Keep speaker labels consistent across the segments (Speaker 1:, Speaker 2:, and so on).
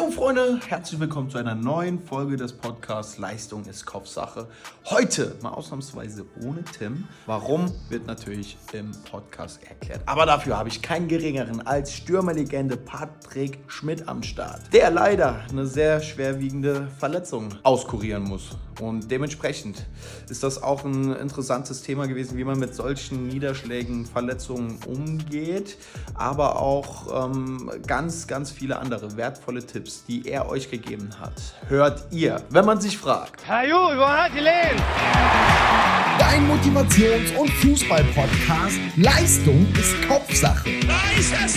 Speaker 1: Jo Freunde, herzlich willkommen zu einer neuen Folge des Podcasts Leistung ist Kopfsache. Heute mal ausnahmsweise ohne Tim. Warum wird natürlich im Podcast erklärt. Aber dafür habe ich keinen geringeren als Stürmerlegende Patrick Schmidt am Start, der leider eine sehr schwerwiegende Verletzung auskurieren muss. Und dementsprechend ist das auch ein interessantes Thema gewesen, wie man mit solchen Niederschlägen, Verletzungen umgeht, aber auch ähm, ganz, ganz viele andere wertvolle Tipps, die er euch gegeben hat. Hört ihr, wenn man sich fragt.
Speaker 2: Dein Motivations- und Fußball-Podcast Leistung ist Kopfsache.
Speaker 3: Da ist das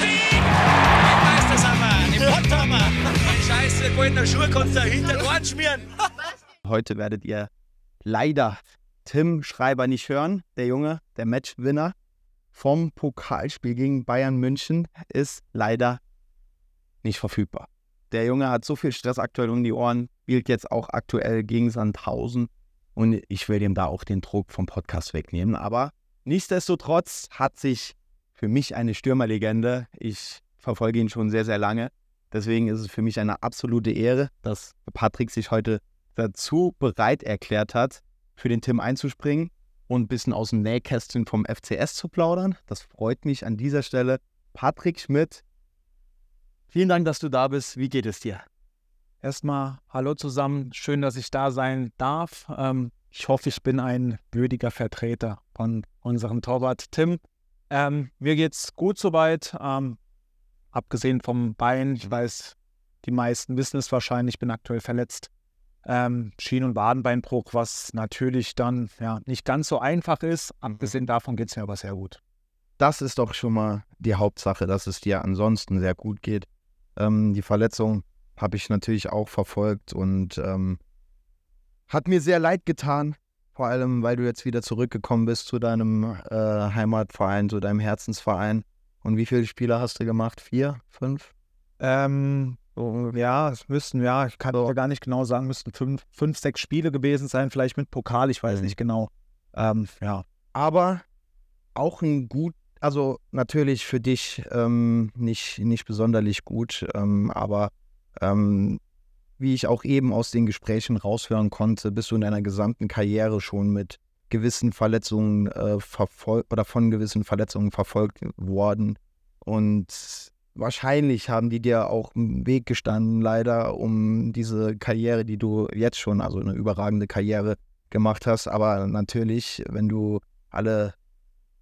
Speaker 3: Meistersammer, im Potthammer. Scheiße, goldene Schuhe kannst du hinter den Ohren schmieren.
Speaker 4: Heute werdet ihr leider Tim Schreiber nicht hören. Der Junge, der Matchwinner vom Pokalspiel gegen Bayern München, ist leider nicht verfügbar. Der Junge hat so viel Stress aktuell um die Ohren, spielt jetzt auch aktuell gegen Sandhausen und ich will ihm da auch den Druck vom Podcast wegnehmen. Aber nichtsdestotrotz hat sich für mich eine Stürmerlegende, ich verfolge ihn schon sehr, sehr lange, deswegen ist es für mich eine absolute Ehre, dass Patrick sich heute dazu bereit erklärt hat, für den Tim einzuspringen und ein bisschen aus dem Nähkästchen vom FCS zu plaudern. Das freut mich an dieser Stelle. Patrick Schmidt, vielen Dank, dass du da bist. Wie geht es dir?
Speaker 5: Erstmal hallo zusammen, schön, dass ich da sein darf. Ähm, ich hoffe, ich bin ein würdiger Vertreter von unserem Torwart Tim. Ähm, mir geht's gut soweit, ähm, abgesehen vom Bein. Ich weiß, die meisten wissen es wahrscheinlich, ich bin aktuell verletzt. Ähm, Schien- und Wadenbeinbruch, was natürlich dann ja, nicht ganz so einfach ist. Abgesehen davon geht es mir aber sehr gut.
Speaker 4: Das ist doch schon mal die Hauptsache, dass es dir ansonsten sehr gut geht. Ähm, die Verletzung habe ich natürlich auch verfolgt und ähm, hat mir sehr leid getan. Vor allem, weil du jetzt wieder zurückgekommen bist zu deinem äh, Heimatverein, zu deinem Herzensverein. Und wie viele Spieler hast du gemacht? Vier? Fünf?
Speaker 5: Ähm, ja, es müssten, ja, ich kann ja gar nicht genau sagen, müssten fünf, fünf, sechs Spiele gewesen sein, vielleicht mit Pokal, ich weiß
Speaker 4: Mhm.
Speaker 5: nicht genau. Ähm, ja,
Speaker 4: aber auch ein gut, also natürlich für dich ähm, nicht, nicht besonderlich gut, ähm, aber ähm, wie ich auch eben aus den Gesprächen raushören konnte, bist du in deiner gesamten Karriere schon mit gewissen Verletzungen äh, verfolgt oder von gewissen Verletzungen verfolgt worden. Und wahrscheinlich haben die dir auch im Weg gestanden, leider, um diese Karriere, die du jetzt schon, also eine überragende Karriere gemacht hast. Aber natürlich, wenn du alle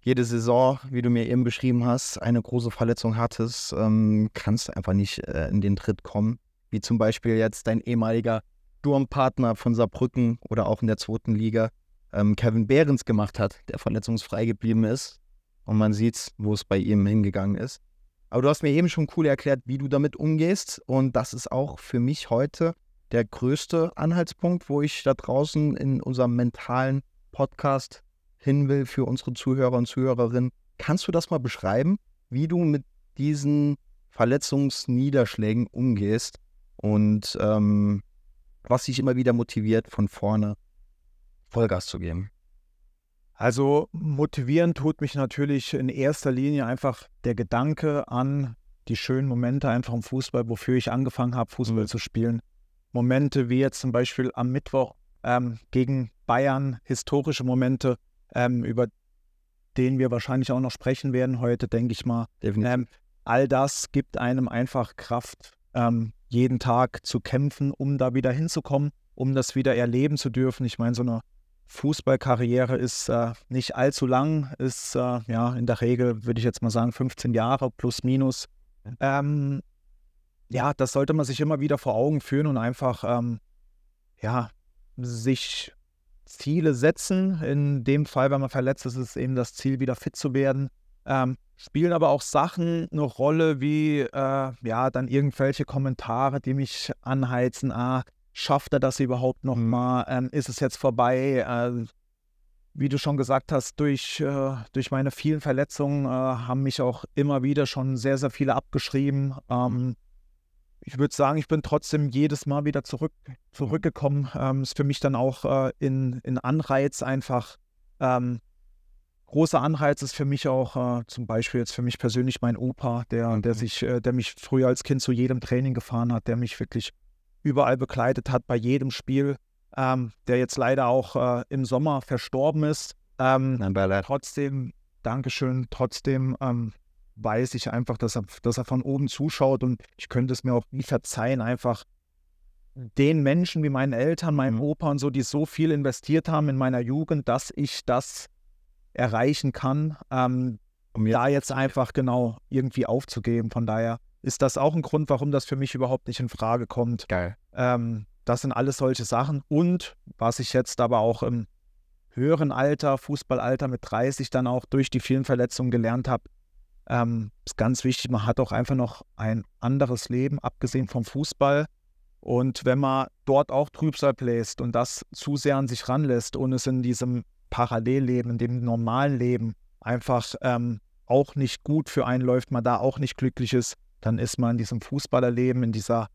Speaker 4: jede Saison, wie du mir eben beschrieben hast, eine große Verletzung hattest, ähm, kannst du einfach nicht äh, in den Tritt kommen. Wie zum Beispiel jetzt dein ehemaliger Sturmpartner von Saarbrücken oder auch in der zweiten Liga, ähm, Kevin Behrens gemacht hat, der verletzungsfrei geblieben ist. Und man sieht, wo es bei ihm hingegangen ist. Aber du hast mir eben schon cool erklärt, wie du damit umgehst. Und das ist auch für mich heute der größte Anhaltspunkt, wo ich da draußen in unserem mentalen Podcast hin will für unsere Zuhörer und Zuhörerinnen. Kannst du das mal beschreiben, wie du mit diesen Verletzungsniederschlägen umgehst und ähm, was dich immer wieder motiviert, von vorne Vollgas zu geben?
Speaker 5: Also motivieren tut mich natürlich in erster Linie einfach der Gedanke an die schönen Momente einfach im Fußball, wofür ich angefangen habe, Fußball zu spielen. Momente wie jetzt zum Beispiel am Mittwoch ähm, gegen Bayern, historische Momente, ähm, über den wir wahrscheinlich auch noch sprechen werden heute, denke ich mal. Ähm, all das gibt einem einfach Kraft, ähm, jeden Tag zu kämpfen, um da wieder hinzukommen, um das wieder erleben zu dürfen. Ich meine, so eine Fußballkarriere ist äh, nicht allzu lang, ist äh, ja in der Regel, würde ich jetzt mal sagen, 15 Jahre plus minus. Ähm, ja, das sollte man sich immer wieder vor Augen führen und einfach ähm, ja, sich Ziele setzen. In dem Fall, wenn man verletzt ist, ist es eben das Ziel, wieder fit zu werden. Ähm, spielen aber auch Sachen eine Rolle wie äh, ja dann irgendwelche Kommentare, die mich anheizen. Ah, schafft er das überhaupt noch mal? Ähm, ist es jetzt vorbei? Äh, wie du schon gesagt hast, durch, äh, durch meine vielen Verletzungen äh, haben mich auch immer wieder schon sehr, sehr viele abgeschrieben. Ähm, ich würde sagen, ich bin trotzdem jedes Mal wieder zurück, zurückgekommen. Ähm, ist für mich dann auch äh, in, in Anreiz einfach ähm, großer Anreiz ist für mich auch äh, zum Beispiel jetzt für mich persönlich mein Opa, der, der sich, äh, der mich früher als Kind zu jedem Training gefahren hat, der mich wirklich überall begleitet hat bei jedem Spiel, ähm, der jetzt leider auch äh, im Sommer verstorben ist. Ähm,
Speaker 4: Nein,
Speaker 5: trotzdem, Dankeschön, trotzdem ähm, weiß ich einfach, dass er, dass er von oben zuschaut und ich könnte es mir auch nie verzeihen, einfach den Menschen wie meinen Eltern, meinem
Speaker 4: Mhm.
Speaker 5: Opa und so, die so viel investiert haben in meiner Jugend, dass ich das erreichen kann, ähm,
Speaker 4: Um jetzt-
Speaker 5: da jetzt einfach genau irgendwie aufzugeben. Von daher ist das auch ein Grund, warum das für mich überhaupt nicht in Frage kommt.
Speaker 4: Geil.
Speaker 5: Ähm, das sind alles solche Sachen. Und was ich jetzt aber auch im höheren Alter, Fußballalter mit 30 dann auch durch die vielen Verletzungen gelernt habe, ähm, ist ganz wichtig, man hat auch einfach noch ein anderes Leben, abgesehen vom Fußball. Und wenn man dort auch Trübsal bläst und das zu sehr an sich ranlässt und es in diesem Parallelleben, in dem normalen Leben einfach ähm, auch nicht gut für einen läuft, man da auch nicht glücklich ist, dann ist man in diesem Fußballerleben, in dieser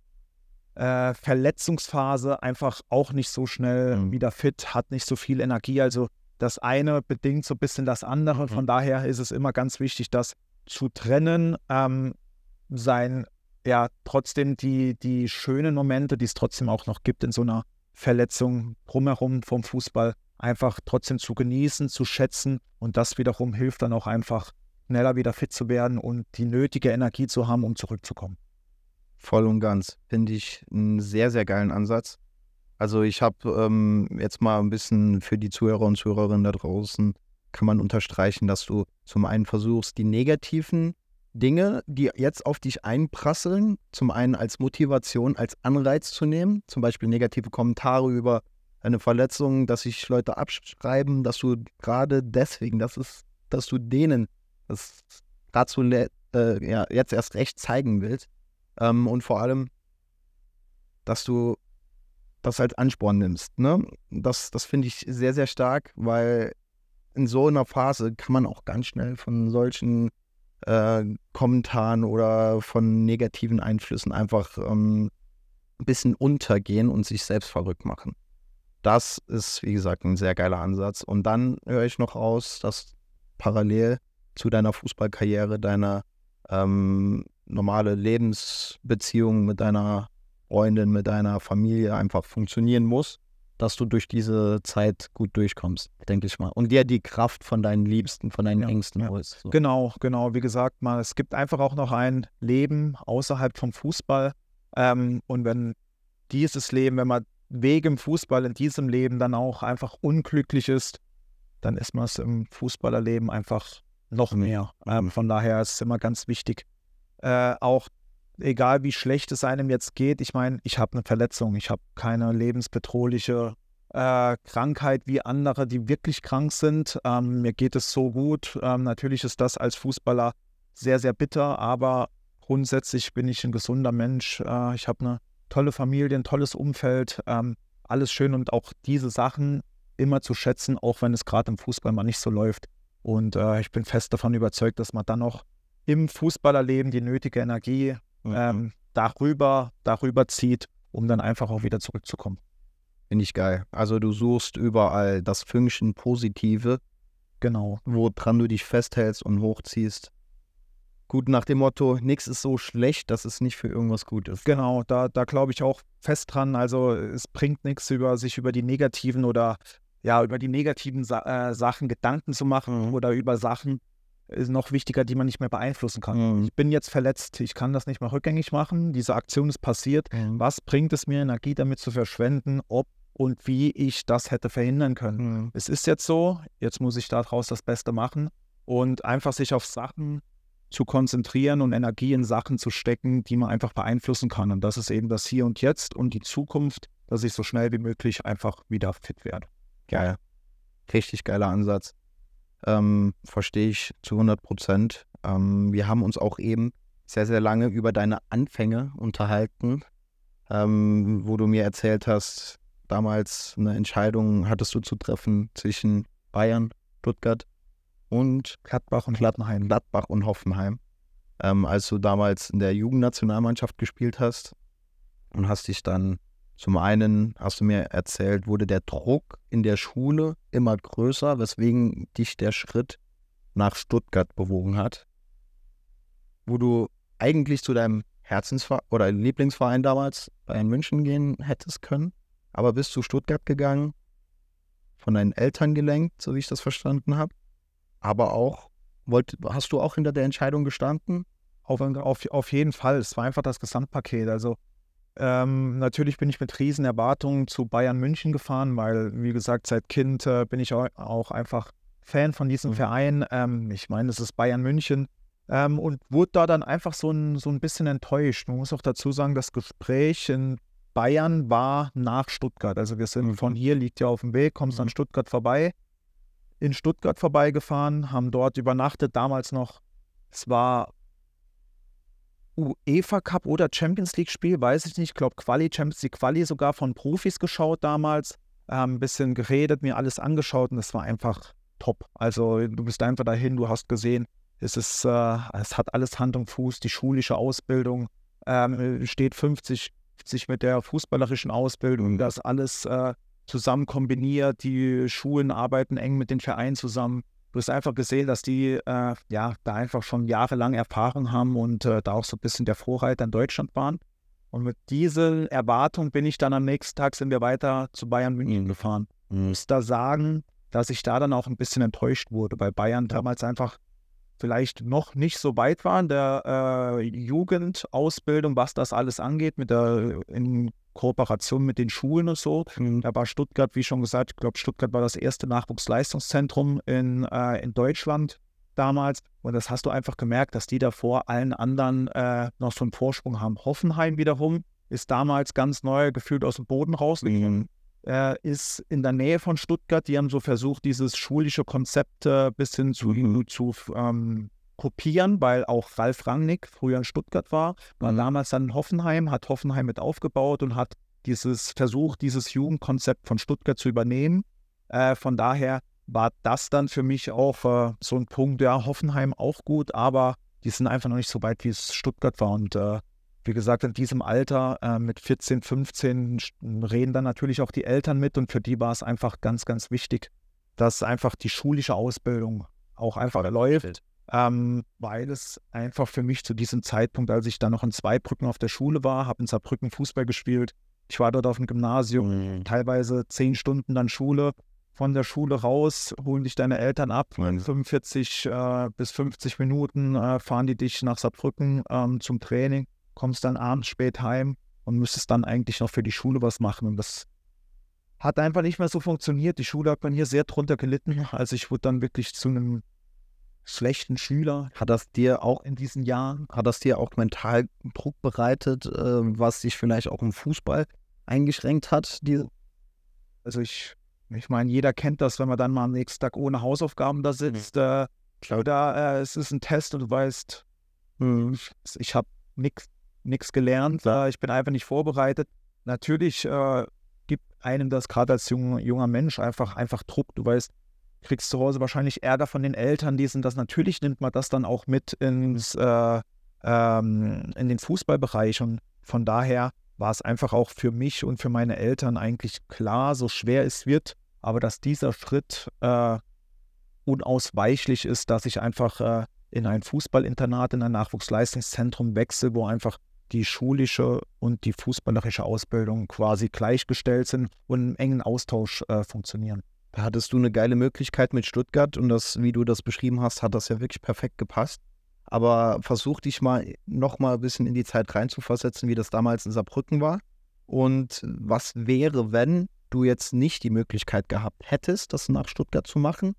Speaker 5: äh, Verletzungsphase einfach auch nicht so schnell
Speaker 4: Mhm.
Speaker 5: wieder fit, hat nicht so viel Energie. Also das eine bedingt so ein bisschen das andere. Von daher ist es immer ganz wichtig, das zu trennen, ähm, sein, ja, trotzdem die, die schönen Momente, die es trotzdem auch noch gibt in so einer Verletzung drumherum vom Fußball, einfach trotzdem zu genießen, zu schätzen und das wiederum hilft dann auch einfach schneller wieder fit zu werden und die nötige Energie zu haben, um zurückzukommen.
Speaker 4: Voll und ganz. Finde ich einen sehr, sehr geilen Ansatz. Also ich habe ähm, jetzt mal ein bisschen für die Zuhörer und Zuhörerinnen da draußen, kann man unterstreichen, dass du zum einen versuchst, die negativen Dinge, die jetzt auf dich einprasseln, zum einen als Motivation, als Anreiz zu nehmen, zum Beispiel negative Kommentare über eine Verletzung, dass sich Leute abschreiben, dass du gerade deswegen, dass es, dass du denen das le- äh, ja, jetzt erst recht zeigen willst. Ähm, und vor allem, dass du das als Ansporn nimmst. Ne? Das, das finde ich sehr, sehr stark, weil in so einer Phase kann man auch ganz schnell von solchen äh, Kommentaren oder von negativen Einflüssen einfach ähm, ein bisschen untergehen und sich selbst verrückt machen. Das ist, wie gesagt, ein sehr geiler Ansatz. Und dann höre ich noch raus, dass parallel zu deiner Fußballkarriere deine ähm, normale Lebensbeziehung mit deiner Freundin, mit deiner Familie einfach funktionieren muss, dass du durch diese Zeit gut durchkommst, denke ich mal. Und dir die Kraft von deinen Liebsten, von deinen
Speaker 5: Ja,
Speaker 4: Ängsten
Speaker 5: ja.
Speaker 4: holst. So.
Speaker 5: Genau, genau. Wie gesagt, mal, es gibt einfach auch noch ein Leben außerhalb vom Fußball. Ähm, und wenn dieses Leben, wenn man wegen Fußball in diesem Leben dann auch einfach unglücklich ist, dann ist man es im Fußballerleben einfach noch
Speaker 4: Mhm.
Speaker 5: mehr. Ähm, von daher ist es immer ganz wichtig, äh, auch egal wie schlecht es einem jetzt geht, ich meine, ich habe eine Verletzung, ich habe keine lebensbedrohliche äh, Krankheit wie andere, die wirklich krank sind. Ähm, mir geht es so gut. Ähm, natürlich ist das als Fußballer sehr, sehr bitter, aber grundsätzlich bin ich ein gesunder Mensch. Äh, ich habe eine tolle Familie, ein tolles Umfeld, ähm, alles schön und auch diese Sachen immer zu schätzen, auch wenn es gerade im Fußball mal nicht so läuft. Und äh, ich bin fest davon überzeugt, dass man dann auch im Fußballerleben die nötige Energie
Speaker 4: Mhm.
Speaker 5: ähm, darüber, darüber zieht, um dann einfach auch wieder zurückzukommen.
Speaker 4: Finde ich geil. Also du suchst überall das Fünkchen Positive,
Speaker 5: Genau.
Speaker 4: woran du dich festhältst und hochziehst. Gut nach dem Motto, nichts ist so schlecht, dass es nicht für irgendwas gut ist.
Speaker 5: Genau, da, da glaube ich auch fest dran. Also es bringt nichts, über sich über die negativen oder ja, über die negativen Sa äh, Sachen Gedanken zu machen
Speaker 4: Mhm.
Speaker 5: oder über Sachen ist noch wichtiger, die man nicht mehr beeinflussen kann.
Speaker 4: Mhm.
Speaker 5: Ich bin jetzt verletzt, ich kann das nicht mehr rückgängig machen. Diese Aktion ist passiert.
Speaker 4: Mhm.
Speaker 5: Was bringt es mir, Energie damit zu verschwenden, ob und wie ich das hätte verhindern können?
Speaker 4: Mhm.
Speaker 5: es ist jetzt so, jetzt muss ich daraus das Beste machen und einfach sich auf Sachen zu konzentrieren und Energie in Sachen zu stecken, die man einfach beeinflussen kann. Und das ist eben das Hier und Jetzt und die Zukunft, dass ich so schnell wie möglich einfach wieder fit werde.
Speaker 4: Geil. Richtig geiler Ansatz. Ähm, Verstehe ich zu 100 Prozent. Ähm, wir haben uns auch eben sehr, sehr lange über deine Anfänge unterhalten, ähm, wo du mir erzählt hast, damals eine Entscheidung hattest du zu treffen zwischen Bayern, Stuttgart und
Speaker 5: Gladbach und
Speaker 4: Glad-
Speaker 5: Gladdenheim.
Speaker 4: Gladbach und Hoffenheim, ähm, als du damals in der Jugendnationalmannschaft gespielt hast und hast dich dann zum einen, hast du mir erzählt, wurde der Druck in der Schule immer größer, weswegen dich der Schritt nach Stuttgart bewogen hat, wo du eigentlich zu deinem Herzensverein oder Lieblingsverein damals Bayern München gehen hättest können, aber bist zu Stuttgart gegangen, von deinen Eltern gelenkt, so wie ich das verstanden habe. Aber auch, wollt, hast du auch hinter der Entscheidung gestanden?
Speaker 5: Auf, auf, auf jeden Fall. Es war einfach das Gesamtpaket. Also ähm, natürlich bin ich mit riesen Erwartungen zu Bayern München gefahren, weil, wie gesagt, seit Kind äh, bin ich auch, auch, einfach Fan von diesem mhm. Verein. Ähm, ich meine, es ist Bayern München. Ähm, und wurde da dann einfach so ein, so ein bisschen enttäuscht. Man muss auch dazu sagen, das Gespräch in Bayern war nach Stuttgart. Also wir sind mhm. von hier, liegt ja auf dem Weg, kommst mhm. an Stuttgart vorbei. In Stuttgart vorbeigefahren, haben dort übernachtet, damals noch, es war UEFA Cup oder Champions League Spiel, weiß ich nicht. Ich glaube Quali, Champions League Quali sogar von Profis geschaut damals. Ähm, ein bisschen geredet, mir alles angeschaut und es war einfach top. Also du bist einfach dahin, du hast gesehen, es ist, äh, es hat alles Hand und Fuß, die schulische Ausbildung ähm, steht 50, 50 mit der fußballerischen Ausbildung, das alles äh, zusammen kombiniert. Die Schulen arbeiten eng mit den Vereinen zusammen. Du hast einfach gesehen, dass die äh, ja da einfach schon jahrelang Erfahrung haben und äh, da auch so ein bisschen der Vorreiter in Deutschland waren. Und mit dieser Erwartung bin ich dann am nächsten Tag sind wir weiter zu Bayern München mhm. gefahren. Ich muss da sagen, dass ich da dann auch ein bisschen enttäuscht wurde, weil Bayern damals einfach vielleicht noch nicht so weit waren, der äh, Jugendausbildung, was das alles angeht, mit der in Kooperation mit den Schulen und so. Mhm. Da war Stuttgart, wie schon gesagt, ich glaube, Stuttgart war das erste Nachwuchsleistungszentrum in, äh, in Deutschland damals. Und das hast du einfach gemerkt, dass die da vor allen anderen äh, noch so einen Vorsprung haben. Hoffenheim wiederum ist damals ganz neu gefühlt aus dem Boden rausgegangen. Mhm. Äh, ist in der Nähe von Stuttgart. Die haben so versucht, dieses schulische Konzept äh, bis hin zu, mhm. zu ähm, kopieren, weil auch Ralf Rangnick früher in Stuttgart war, war mhm. damals dann in Hoffenheim, hat Hoffenheim mit aufgebaut und hat dieses Versuch, dieses Jugendkonzept von Stuttgart zu übernehmen. Äh, von daher war das dann für mich auch äh, so ein Punkt, ja, Hoffenheim auch gut, aber die sind einfach noch nicht so weit, wie es Stuttgart war. Und äh, wie gesagt, in diesem Alter äh, mit 14, 15 reden dann natürlich auch die Eltern mit und für die war es einfach ganz, ganz wichtig, dass einfach die schulische Ausbildung auch einfach läuft, ähm, weil es einfach für mich zu diesem Zeitpunkt, als ich dann noch in Zweibrücken auf der Schule war, habe in Saarbrücken Fußball gespielt, ich war dort auf dem Gymnasium, mhm. teilweise zehn Stunden dann Schule, von der Schule raus, holen dich deine Eltern ab. Mhm. 45 äh, bis 50 Minuten äh, fahren die dich nach Saarbrücken ähm, zum Training kommst dann abends spät heim und müsstest dann eigentlich noch für die Schule was machen. Und das hat einfach nicht mehr so funktioniert. Die Schule hat man hier sehr drunter gelitten. Also ich wurde dann wirklich zu einem schlechten Schüler.
Speaker 4: Hat das dir auch in diesen Jahren, hat das dir auch mental Druck bereitet, äh, was dich vielleicht auch im Fußball eingeschränkt hat? Die
Speaker 5: also ich, ich meine, jeder kennt das, wenn man dann mal am nächsten Tag ohne Hausaufgaben da sitzt. Mhm. Äh, oder äh, es ist ein Test und du weißt, hm, ich, ich habe nichts nichts gelernt, äh, ich bin einfach nicht vorbereitet. Natürlich äh, gibt einem das gerade als jung, junger Mensch einfach, einfach Druck. Du weißt, kriegst zu Hause wahrscheinlich Ärger von den Eltern, die sind das. Natürlich nimmt man das dann auch mit ins, äh, ähm, in den Fußballbereich und von daher war es einfach auch für mich und für meine Eltern eigentlich klar, so schwer es wird, aber dass dieser Schritt äh, unausweichlich ist, dass ich einfach äh, in ein Fußballinternat, in ein Nachwuchsleistungszentrum wechsle, wo einfach die schulische und die fußballerische Ausbildung quasi gleichgestellt sind und im engen Austausch äh, funktionieren.
Speaker 4: Da hattest du eine geile Möglichkeit mit Stuttgart und das, wie du das beschrieben hast, hat das ja wirklich perfekt gepasst. Aber versuch dich mal noch mal ein bisschen in die Zeit reinzuversetzen, wie das damals in Saarbrücken war. Und was wäre, wenn du jetzt nicht die Möglichkeit gehabt hättest, das nach Stuttgart zu machen?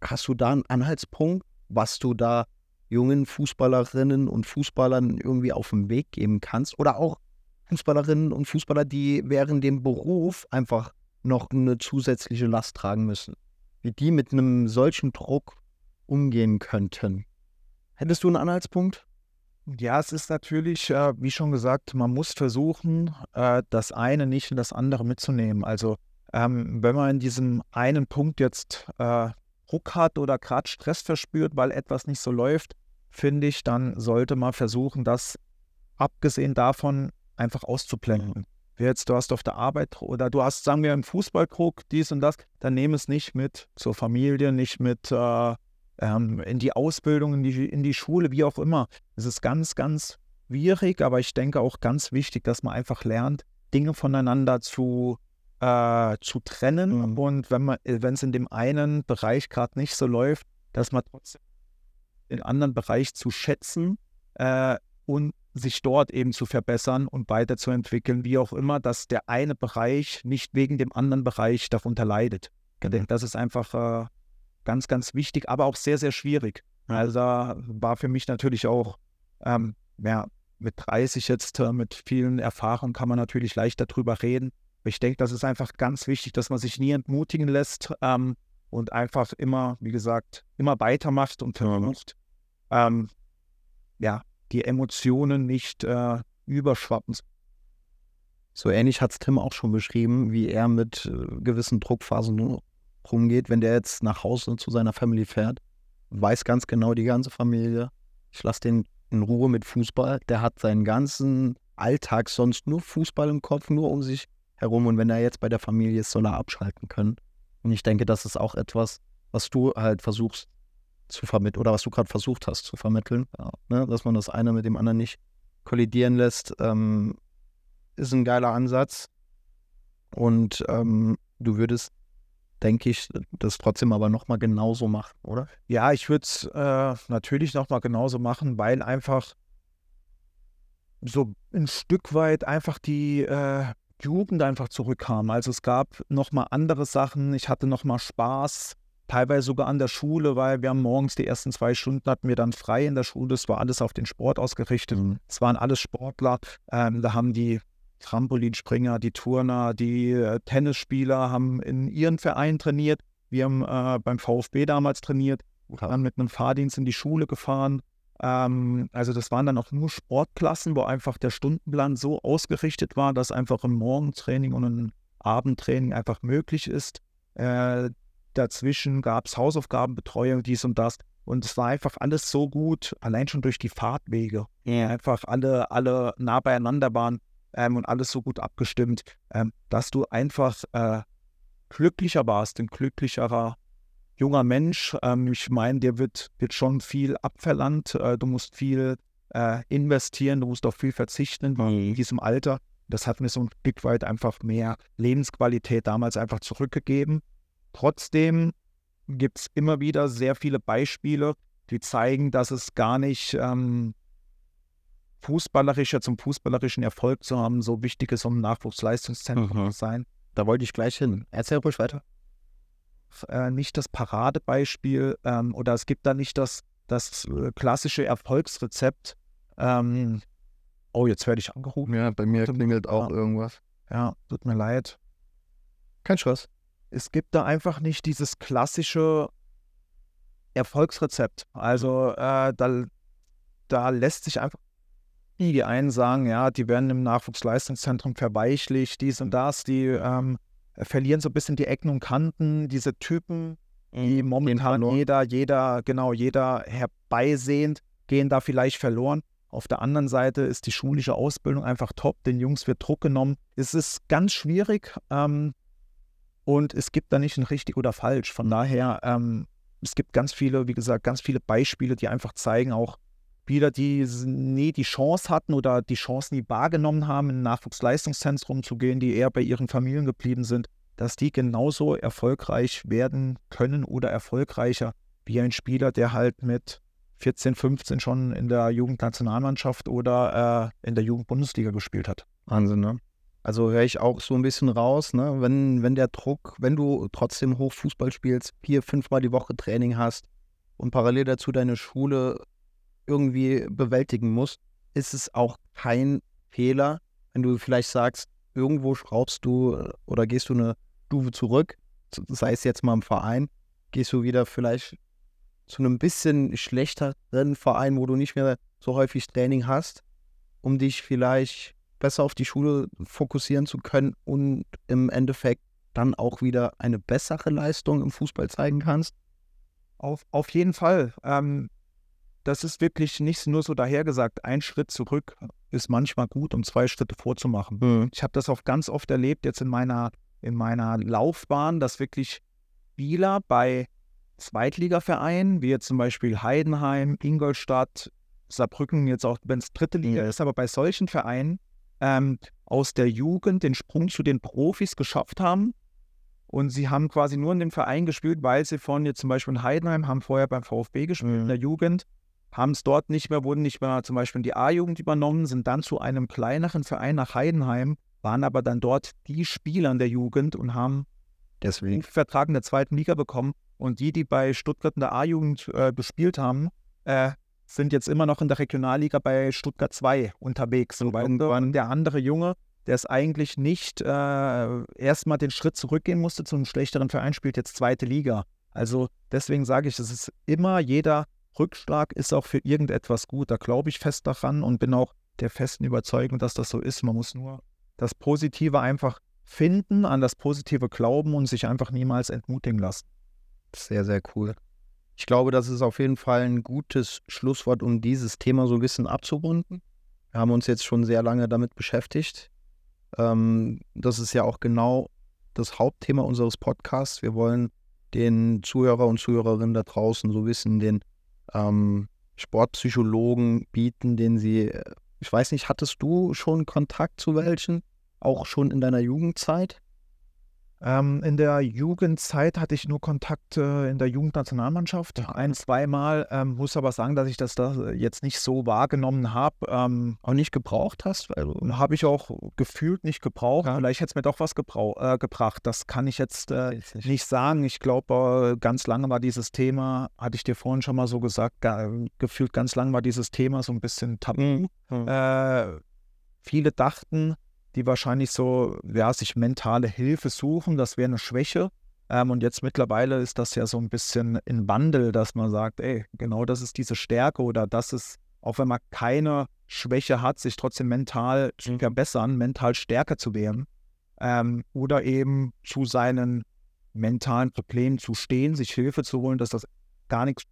Speaker 4: Hast du da einen Anhaltspunkt, was du da jungen Fußballerinnen und Fußballern irgendwie auf den Weg geben kannst. Oder auch Fußballerinnen und Fußballer, die während dem Beruf einfach noch eine zusätzliche Last tragen müssen. Wie die mit einem solchen Druck umgehen könnten. Hättest du einen Anhaltspunkt?
Speaker 5: Ja, es ist natürlich, äh, wie schon gesagt, man muss versuchen, äh, das eine nicht in das andere mitzunehmen. Also ähm, wenn man in diesem einen Punkt jetzt äh, Ruck hat oder gerade Stress verspürt, weil etwas nicht so läuft, finde ich, dann sollte man versuchen, das abgesehen davon einfach auszublenden. Mhm. Jetzt, du hast auf der Arbeit oder du hast, sagen wir, im Fußballkrug dies und das, dann nehme es nicht mit zur Familie, nicht mit äh, ähm, in die Ausbildung, in die, in die Schule, wie auch immer. Es ist ganz, ganz schwierig, aber ich denke auch ganz wichtig, dass man einfach lernt, Dinge voneinander zu, äh, zu trennen.
Speaker 4: Mhm.
Speaker 5: Und wenn man, wenn es in dem einen Bereich gerade nicht so läuft, dass man trotzdem den anderen Bereich zu schätzen äh, und sich dort eben zu verbessern und weiterzuentwickeln, wie auch immer, dass der eine Bereich nicht wegen dem anderen Bereich darunter leidet. Denke, das ist einfach äh, ganz, ganz wichtig, aber auch sehr, sehr schwierig. Also da war für mich natürlich auch, ähm, ja, mit 30 jetzt, äh, mit vielen Erfahrungen kann man natürlich leichter drüber reden. Ich denke, das ist einfach ganz wichtig, dass man sich nie entmutigen lässt ähm, und einfach immer, wie gesagt, immer weitermacht und versucht, ähm, ja, die Emotionen nicht äh, überschwappen.
Speaker 4: So ähnlich hat es Tim auch schon beschrieben, wie er mit äh, gewissen Druckphasen rumgeht, wenn der jetzt nach Hause zu seiner Family fährt, weiß ganz genau die ganze Familie, ich lasse den in Ruhe mit Fußball, der hat seinen ganzen Alltag sonst nur Fußball im Kopf, nur um sich herum und wenn er jetzt bei der Familie ist, soll er abschalten können. Und ich denke, das ist auch etwas, was du halt versuchst zu vermitteln oder was du gerade versucht hast zu vermitteln, ja, ne? dass man das eine mit dem anderen nicht kollidieren lässt, ähm, ist ein geiler Ansatz. Und ähm, du würdest, denke ich, das trotzdem aber nochmal genauso machen, oder?
Speaker 5: Ja, ich würde es äh, natürlich nochmal genauso machen, weil einfach so ein Stück weit einfach die äh, Jugend einfach zurückkam. Also es gab nochmal andere Sachen, ich hatte nochmal Spaß, teilweise sogar an der Schule, weil wir haben morgens die ersten zwei Stunden hatten wir dann frei in der Schule, es war alles auf den Sport ausgerichtet. Es waren alles Sportler, ähm, da haben die Trampolinspringer, die Turner, die äh, Tennisspieler haben in ihren Vereinen trainiert. Wir haben äh, beim VfB damals trainiert, dann mit einem Fahrdienst in die Schule gefahren. Ähm, also das waren dann auch nur Sportklassen, wo einfach der Stundenplan so ausgerichtet war, dass einfach ein Morgentraining und ein Abendtraining einfach möglich ist. Äh, dazwischen gab es Hausaufgabenbetreuung, dies und das. Und es war einfach alles so gut, allein schon durch die Fahrtwege. Einfach alle, alle nah beieinander waren ähm, und alles so gut abgestimmt, ähm, dass du einfach äh, glücklicher warst, ein glücklicherer junger Mensch. Ähm, ich meine, dir wird, wird schon viel abverlangt. Äh, du musst viel äh, investieren, du musst auf viel verzichten in diesem Alter. Das hat mir so ein Stück weit einfach mehr Lebensqualität damals einfach zurückgegeben. Trotzdem gibt es immer wieder sehr viele Beispiele, die zeigen, dass es gar nicht ähm, fußballerischer zum fußballerischen Erfolg zu haben, so wichtig ist, um ein Nachwuchsleistungszentrum
Speaker 4: Mhm.
Speaker 5: zu sein.
Speaker 4: Da wollte ich gleich hin. Erzähl ruhig weiter.
Speaker 5: Äh, nicht das Paradebeispiel ähm, oder es gibt da nicht das, das äh, klassische Erfolgsrezept. Ähm, oh, jetzt werde ich angerufen.
Speaker 4: Ja, bei mir klingelt auch
Speaker 5: Ja.
Speaker 4: irgendwas.
Speaker 5: Ja, tut mir leid.
Speaker 4: Kein Stress.
Speaker 5: es gibt da einfach nicht dieses klassische Erfolgsrezept. Also äh, da, da lässt sich einfach die einen sagen, ja, die werden im Nachwuchsleistungszentrum verweichlicht, dies und das, die ähm, verlieren so ein bisschen die Ecken und Kanten, diese Typen, die momentan
Speaker 4: verloren.
Speaker 5: jeder, jeder, genau, jeder herbeisehnt, gehen da vielleicht verloren. Auf der anderen Seite ist die schulische Ausbildung einfach top, den Jungs wird Druck genommen. Es ist ganz schwierig ähm, und es gibt da nicht ein richtig oder falsch. Von daher, ähm, es gibt ganz viele, wie gesagt, ganz viele Beispiele, die einfach zeigen, auch Spieler, die nie die Chance hatten oder die Chance nie wahrgenommen haben, in ein Nachwuchsleistungszentrum zu gehen, die eher bei ihren Familien geblieben sind, dass die genauso erfolgreich werden können oder erfolgreicher wie ein Spieler, der halt mit 14, 15 schon in der Jugendnationalmannschaft oder äh, in der Jugendbundesliga gespielt hat.
Speaker 4: Wahnsinn, ne? Also höre ich auch so ein bisschen raus, ne? Wenn, wenn der Druck, wenn du trotzdem hoch Fußball spielst, vier, fünfmal die Woche Training hast und parallel dazu deine Schule irgendwie bewältigen musst, ist es auch kein Fehler, wenn du vielleicht sagst, irgendwo schraubst du äh, oder gehst du eine Stufe zurück, sei es jetzt mal im Verein, gehst du wieder vielleicht zu einem bisschen schlechteren Verein, wo du nicht mehr so häufig Training hast, um dich vielleicht besser auf die Schule fokussieren zu können und im Endeffekt dann auch wieder eine bessere Leistung im Fußball zeigen kannst.
Speaker 5: Auf, auf jeden Fall. Ähm, das ist wirklich nicht nur so dahergesagt. Ein Schritt zurück ist manchmal gut, um zwei Schritte vorzumachen. Ich habe das auch ganz oft erlebt, jetzt in meiner, in meiner Laufbahn, dass wirklich Spieler bei Zweitligavereinen, wie jetzt zum Beispiel Heidenheim, Ingolstadt, Saarbrücken, jetzt auch wenn es dritte Liga ist, aber bei solchen Vereinen ähm, aus der Jugend den Sprung zu den Profis geschafft haben. Und sie haben quasi nur in dem Verein gespielt, weil sie von jetzt zum Beispiel in Heidenheim haben vorher beim VfB gespielt
Speaker 4: Mhm.
Speaker 5: in der Jugend, haben es dort nicht mehr, wurden nicht mehr zum Beispiel in die A-Jugend übernommen, sind dann zu einem kleineren Verein nach Heidenheim, waren aber dann dort die Spieler in der Jugend und haben
Speaker 4: Deswegen.
Speaker 5: einen Vertrag in der zweiten Liga bekommen. Und die, die bei Stuttgart in der A-Jugend äh, gespielt haben, äh, sind jetzt immer noch in der Regionalliga bei Stuttgart 2 unterwegs.
Speaker 4: Und
Speaker 5: Weil
Speaker 4: irgendwann-
Speaker 5: der andere Junge, der es eigentlich nicht äh, erstmal den Schritt zurückgehen musste zu einem schlechteren Verein, spielt jetzt zweite Liga. Also deswegen sage ich, es ist immer jeder Rückschlag ist auch für irgendetwas gut. Da glaube ich fest daran und bin auch der festen Überzeugung, dass das so ist. Man muss nur das Positive einfach finden, an das Positive glauben und sich einfach niemals entmutigen lassen.
Speaker 4: Sehr, sehr cool. Ich glaube, das ist auf jeden Fall ein gutes Schlusswort, um dieses Thema so ein bisschen abzurunden. Wir haben uns jetzt schon sehr lange damit beschäftigt. Ähm, das ist ja auch genau das Hauptthema unseres Podcasts. Wir wollen den Zuhörer und Zuhörerinnen da draußen so wissen, den ähm, Sportpsychologen bieten, den sie, äh, ich weiß nicht, hattest du schon Kontakt zu welchen? Auch schon in deiner Jugendzeit?
Speaker 5: Ähm, in der Jugendzeit hatte ich nur Kontakt äh, in der Jugendnationalmannschaft, ein, zweimal. Ähm, muss aber sagen, dass ich das da jetzt nicht so wahrgenommen habe. Ähm,
Speaker 4: Auch nicht gebraucht hast? Du,
Speaker 5: habe ich auch gefühlt nicht gebraucht.
Speaker 4: Ja.
Speaker 5: Vielleicht hätte es mir doch was äh, gebracht. Das kann ich jetzt äh,
Speaker 4: nicht.
Speaker 5: nicht sagen. Ich glaube, äh, ganz lange war dieses Thema, hatte ich dir vorhin schon mal so gesagt, gefühlt ganz lange war dieses Thema so ein bisschen tabu.
Speaker 4: Mhm.
Speaker 5: Äh, viele dachten, die wahrscheinlich so, ja, sich mentale Hilfe suchen, das wäre eine Schwäche. Ähm, und jetzt mittlerweile ist das ja so ein bisschen in Wandel, dass man sagt, ey, genau das ist diese Stärke oder das ist, auch wenn man keine Schwäche hat, sich trotzdem mental zu verbessern, mental stärker zu werden. Ähm, oder eben zu seinen mentalen Problemen zu stehen, sich Hilfe zu holen, dass das gar nichts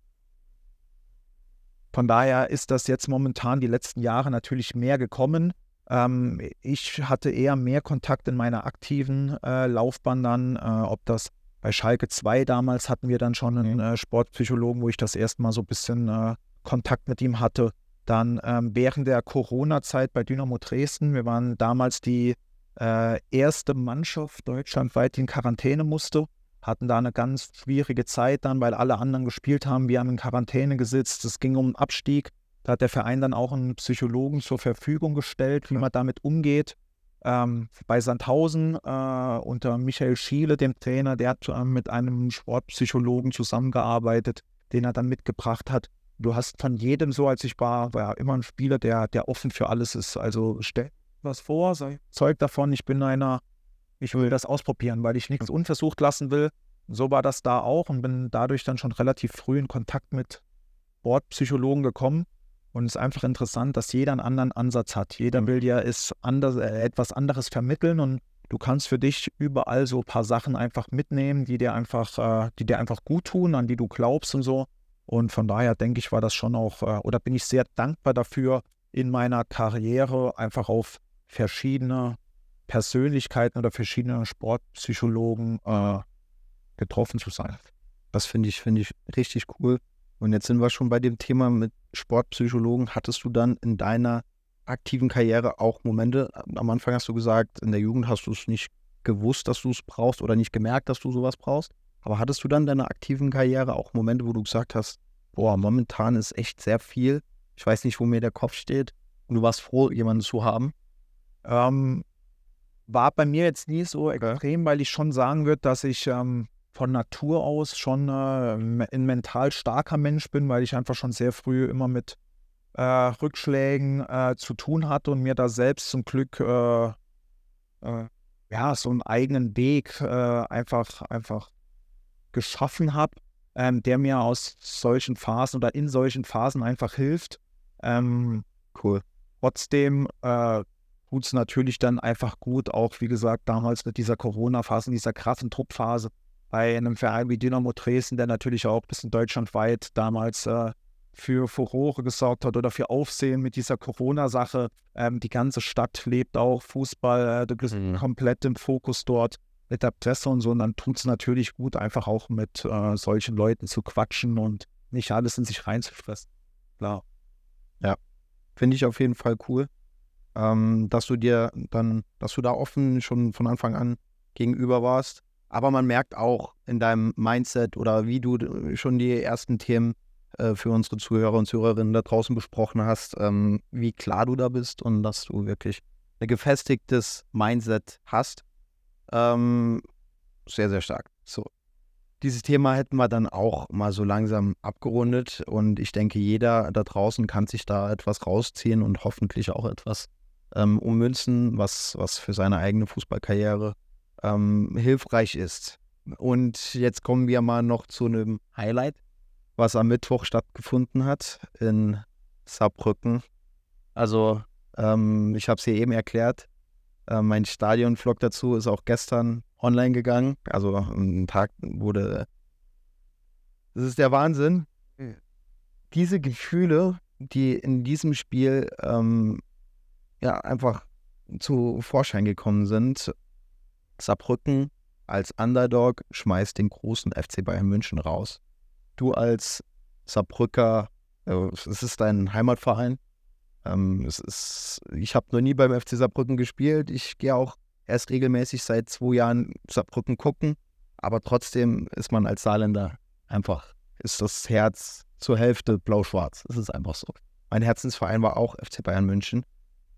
Speaker 5: von daher ist das jetzt momentan die letzten Jahre natürlich mehr gekommen. Ähm, ich hatte eher mehr Kontakt in meiner aktiven äh, Laufbahn dann, äh, ob das bei Schalke 2 damals hatten wir dann schon einen äh, Sportpsychologen, wo ich das erste Mal so ein bisschen äh, Kontakt mit ihm hatte. Dann ähm, während der Corona-Zeit bei Dynamo Dresden, wir waren damals die äh, erste Mannschaft deutschlandweit, die in Quarantäne musste hatten da eine ganz schwierige Zeit dann, weil alle anderen gespielt haben. Wir haben in Quarantäne gesetzt. Es ging um Abstieg. Da hat der Verein dann auch einen Psychologen zur Verfügung gestellt, wie man damit umgeht. Ähm, bei Sandhausen äh, unter Michael Schiele, dem Trainer, der hat äh, mit einem Sportpsychologen zusammengearbeitet, den er dann mitgebracht hat. Du hast von jedem so, als ich war, war ja immer ein Spieler, der, der offen für alles ist. Also stell was vor, sei Zeug davon, ich bin einer, ich will das ausprobieren, weil ich nichts unversucht lassen will. So war das da auch und bin dadurch dann schon relativ früh in Kontakt mit Sportpsychologen gekommen. Und es ist einfach interessant, dass jeder einen anderen Ansatz hat. Jeder will dir es anders, äh, etwas anderes vermitteln und du kannst für dich überall so ein paar Sachen einfach mitnehmen, die dir einfach, äh, die dir einfach gut tun, an die du glaubst und so. Und von daher denke ich, war das schon auch, äh, oder bin ich sehr dankbar dafür, in meiner Karriere einfach auf verschiedene Persönlichkeiten oder verschiedene Sportpsychologen äh, getroffen zu sein.
Speaker 4: Das finde ich, finde ich richtig cool. Und jetzt sind wir schon bei dem Thema mit Sportpsychologen. Hattest du dann in deiner aktiven Karriere auch Momente, am Anfang hast du gesagt, in der Jugend hast du es nicht gewusst, dass du es brauchst oder nicht gemerkt, dass du sowas brauchst. Aber hattest du dann in deiner aktiven Karriere auch Momente, wo du gesagt hast, boah, momentan ist echt sehr viel. Ich weiß nicht, wo mir der Kopf steht. Und du warst froh, jemanden zu haben.
Speaker 5: Ähm, war bei mir jetzt nie so extrem, weil ich schon sagen würde, dass ich ähm, von Natur aus schon äh, ein mental starker Mensch bin, weil ich einfach schon sehr früh immer mit äh, Rückschlägen äh, zu tun hatte und mir da selbst zum Glück äh, äh, ja so einen eigenen Weg äh, einfach einfach geschaffen habe, ähm, der mir aus solchen Phasen oder in solchen Phasen einfach hilft. Ähm,
Speaker 4: Cool.
Speaker 5: Trotzdem tut es natürlich dann einfach gut, auch wie gesagt, damals mit dieser Corona-Phase, dieser krassen Truppphase bei einem Verein wie Dynamo Dresden, der natürlich auch bis in deutschlandweit damals äh, für Furore gesorgt hat oder für Aufsehen mit dieser Corona-Sache. Ähm, die ganze Stadt lebt auch Fußball, äh, du bist
Speaker 4: Mhm.
Speaker 5: komplett im Fokus dort. mit der Presse und so. Und dann tut es natürlich gut, einfach auch mit äh, solchen Leuten zu quatschen und nicht alles in sich reinzufressen. Klar.
Speaker 4: Finde ich auf jeden Fall cool, ähm, dass du dir dann, dass du da offen schon von Anfang an gegenüber warst. Aber man merkt auch in deinem Mindset oder wie du d- schon die ersten Themen äh, für unsere Zuhörer und Zuhörerinnen da draußen besprochen hast, ähm, wie klar du da bist und dass du wirklich ein gefestigtes Mindset hast. Ähm, sehr, sehr stark. So. Dieses Thema hätten wir dann auch mal so langsam abgerundet und ich denke, jeder da draußen kann sich da etwas rausziehen und hoffentlich auch etwas ähm, ummünzen, was, was für seine eigene Fußballkarriere ähm, hilfreich ist. Und jetzt kommen wir mal noch zu einem Highlight, was am Mittwoch stattgefunden hat in Saarbrücken. Also, ähm, ich habe es hier eben erklärt. Äh, mein Stadion-Vlog dazu ist auch gestern online gegangen. Also, ein Tag wurde. Das ist der Wahnsinn. Diese Gefühle, die in diesem Spiel ähm, ja einfach zu Vorschein gekommen sind. Saarbrücken als Underdog schmeißt den großen FC Bayern München raus. Du als Saarbrücker, äh, es ist dein Heimatverein. Ähm, es ist, ich habe noch nie beim FC Saarbrücken gespielt. Ich gehe auch erst regelmäßig seit zwei Jahren Saarbrücken gucken. Aber trotzdem ist man als Saarländer einfach, ist das Herz zur Hälfte blau-schwarz. Es ist einfach so. Mein Herzensverein war auch FC Bayern München.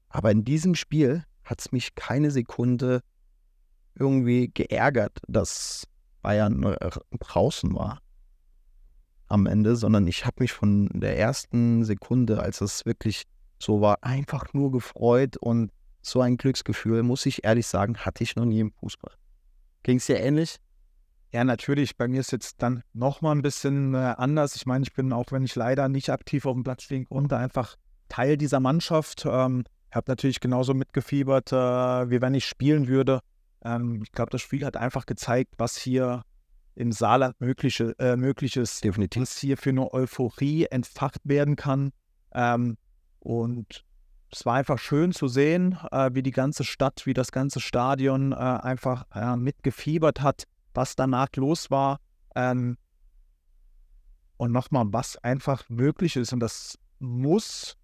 Speaker 4: Aber in diesem Spiel hat es mich keine Sekunde irgendwie geärgert, dass Bayern draußen war am Ende, sondern ich habe mich von der ersten Sekunde, als es wirklich so war, einfach nur gefreut und so ein Glücksgefühl, muss ich ehrlich sagen, hatte ich noch nie im Fußball. Ging es dir ähnlich?
Speaker 5: Ja, natürlich. Bei mir ist jetzt dann nochmal ein bisschen äh, anders. Ich meine, ich bin, auch wenn ich leider nicht aktiv auf dem Platz stehen konnte, einfach Teil dieser Mannschaft. Ähm, habe natürlich genauso mitgefiebert, äh, wie wenn ich spielen würde. Ähm, ich glaube, das Spiel hat einfach gezeigt, was hier im Saarland möglich, äh, möglich ist.
Speaker 4: Definitiv.
Speaker 5: Was hier für eine Euphorie entfacht werden kann. Ähm, und es war einfach schön zu sehen, äh, wie die ganze Stadt, wie das ganze Stadion äh, einfach mitgefiebert hat, was danach los war. Ähm, und nochmal, was einfach möglich ist. Und das muss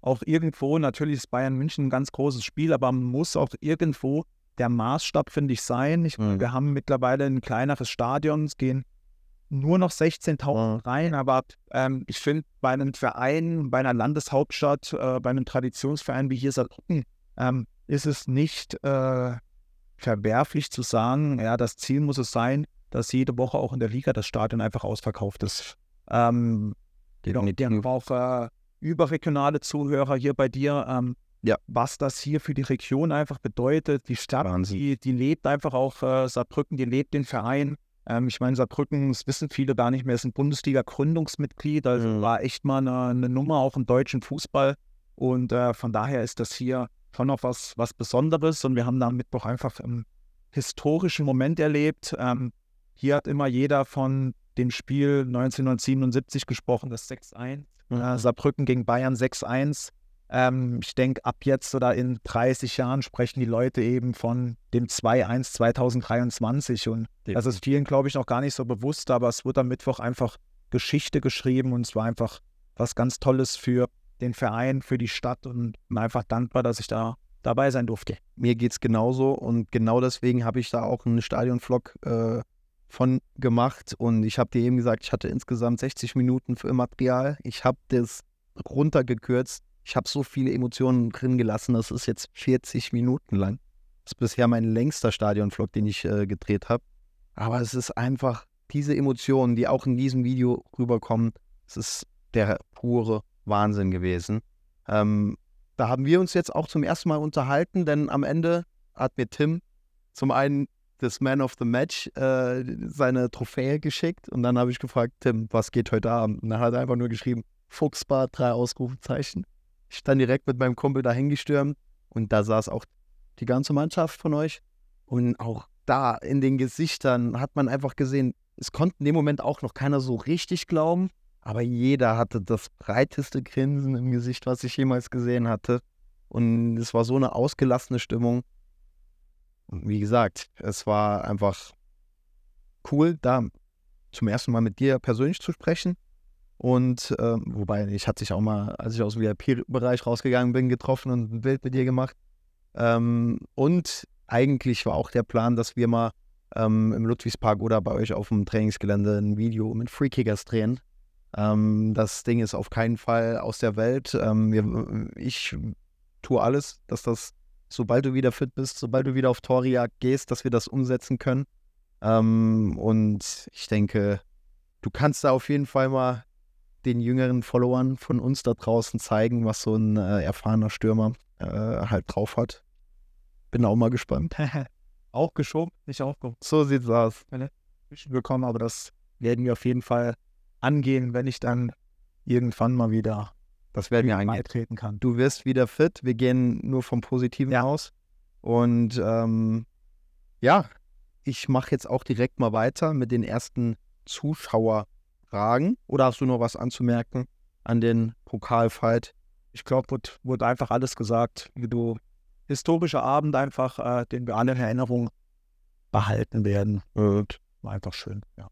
Speaker 5: auch irgendwo, natürlich ist Bayern München ein ganz großes Spiel, aber muss auch irgendwo der Maßstab, finde ich, sein. Ich,
Speaker 4: Mhm.
Speaker 5: Wir haben mittlerweile ein kleineres Stadion, es gehen nur noch 16.000
Speaker 4: Mhm.
Speaker 5: rein, aber ähm, ich finde, bei einem Verein, bei einer Landeshauptstadt, äh, bei einem Traditionsverein wie hier Saarbrücken, ähm, ist es nicht äh, verwerflich zu sagen, ja, das Ziel muss es sein, dass jede Woche auch in der Liga das Stadion einfach ausverkauft ist. Ähm, wir haben auch äh, überregionale Zuhörer hier bei dir. Ähm,
Speaker 4: Ja.
Speaker 5: Was das hier für die Region einfach bedeutet. Die Stadt,
Speaker 4: Wahnsinn.
Speaker 5: die, die lebt einfach auch, äh, Saarbrücken, die lebt den Verein. Ähm, ich meine, Saarbrücken, das wissen viele gar nicht mehr, ist ein Bundesliga-Gründungsmitglied. Also
Speaker 4: Mhm.
Speaker 5: war echt mal eine, eine Nummer auch im deutschen Fußball. Und äh, von daher ist das hier schon noch was, was Besonderes. Und wir haben da am Mittwoch einfach einen historischen Moment erlebt. Ähm, hier hat immer jeder von dem Spiel 1977 gesprochen, das 6-1.
Speaker 4: Mhm.
Speaker 5: Äh, Saarbrücken gegen Bayern 6-1. Ähm, ich denke, ab jetzt oder in 30 Jahren sprechen die Leute eben von dem 2-1 2023. Und das ist vielen, glaube ich, noch gar nicht so bewusst, aber es wurde am Mittwoch einfach Geschichte geschrieben und es war einfach was ganz Tolles für den Verein, für die Stadt und bin einfach dankbar, dass ich da dabei sein durfte.
Speaker 4: Mir geht es genauso und genau deswegen habe ich da auch einen Stadionvlog äh, von gemacht und ich habe dir eben gesagt, ich hatte insgesamt 60 Minuten für Material. Ich habe das runtergekürzt. Ich habe so viele Emotionen drin gelassen, das ist jetzt 40 Minuten lang. Das ist bisher mein längster Stadionvlog, den ich äh, gedreht habe. Aber es ist einfach diese Emotionen, die auch in diesem Video rüberkommen, es ist der pure Wahnsinn gewesen. Ähm, da haben wir uns jetzt auch zum ersten Mal unterhalten, denn am Ende hat mir Tim zum einen das Man of the Match äh, seine Trophäe geschickt und dann habe ich gefragt, Tim, was geht heute Abend? Und dann hat er einfach nur geschrieben, Fuchsbad, drei Ausrufezeichen. Ich dann direkt mit meinem Kumpel dahin gestürmt und da saß auch die ganze Mannschaft von euch und auch da in den Gesichtern hat man einfach gesehen, es konnte in dem Moment auch noch keiner so richtig glauben, aber jeder hatte das breiteste Grinsen im Gesicht, was ich jemals gesehen hatte. Und es war so eine ausgelassene Stimmung. wie gesagt, es war einfach cool, da zum ersten Mal mit dir persönlich zu sprechen. Und ähm, wobei, ich hatte dich auch mal, als ich aus dem VIP-Bereich rausgegangen bin, getroffen und ein Bild mit dir gemacht. Ähm, und eigentlich war auch der Plan, dass wir mal ähm, im Ludwigspark oder bei euch auf dem Trainingsgelände ein Video mit Freekickers drehen. Ähm, das Ding ist auf keinen Fall aus der Welt. Ähm, wir, ich tue alles, dass das, sobald du wieder fit bist, sobald du wieder auf Torjagd gehst, dass wir das umsetzen können. Ähm, und ich denke, du kannst da auf jeden Fall mal den jüngeren Followern von uns da draußen zeigen, was so ein äh, erfahrener Stürmer äh, halt drauf hat. Bin auch mal gespannt.
Speaker 5: auch geschoben, nicht aufgehoben.
Speaker 4: So sieht's aus.
Speaker 5: bekommen, aber das werden wir auf jeden Fall angehen, wenn ich dann irgendwann mal wieder
Speaker 4: das werden wir angehen.
Speaker 5: treten kann.
Speaker 4: Du wirst wieder fit. Wir gehen nur vom Positiven
Speaker 5: Ja.
Speaker 4: aus. Und ähm, ja, ich mache jetzt auch direkt mal weiter mit den ersten Zuschauerfragen. Oder hast du noch was anzumerken an den Pokalfight?
Speaker 5: Ich glaube, wurde, wurde einfach alles gesagt, wie du historischer Abend einfach, äh, den wir alle in Erinnerung behalten werden. Und war einfach schön, ja.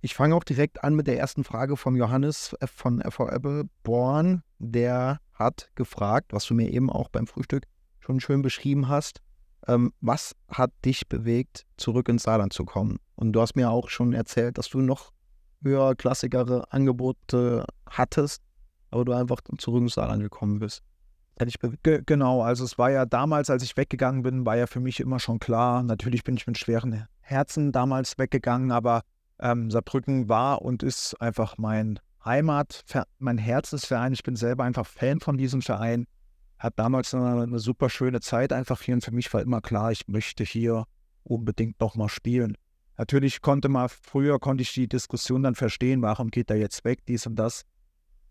Speaker 4: Ich fange auch direkt an mit der ersten Frage von Johannes F- von FV Born. Der hat gefragt, was du mir eben auch beim Frühstück schon schön beschrieben hast. Ähm, was hat dich bewegt, zurück ins Saarland zu kommen? Und du hast mir auch schon erzählt, dass du noch höherklassigere Angebote hattest, aber du einfach zurück ins Saarland gekommen bist.
Speaker 5: Genau, also es war ja damals, als ich weggegangen bin, war ja für mich immer schon klar, natürlich bin ich mit schweren Herzen damals weggegangen, aber ähm, Saarbrücken war und ist einfach mein Heimat, mein Herzensverein. Ich bin selber einfach Fan von diesem Verein. Hat damals eine, eine super schöne Zeit einfach hier und für mich war immer klar, ich möchte hier unbedingt nochmal spielen. Natürlich konnte man, früher konnte ich die Diskussion dann verstehen, warum geht er jetzt weg, dies und das.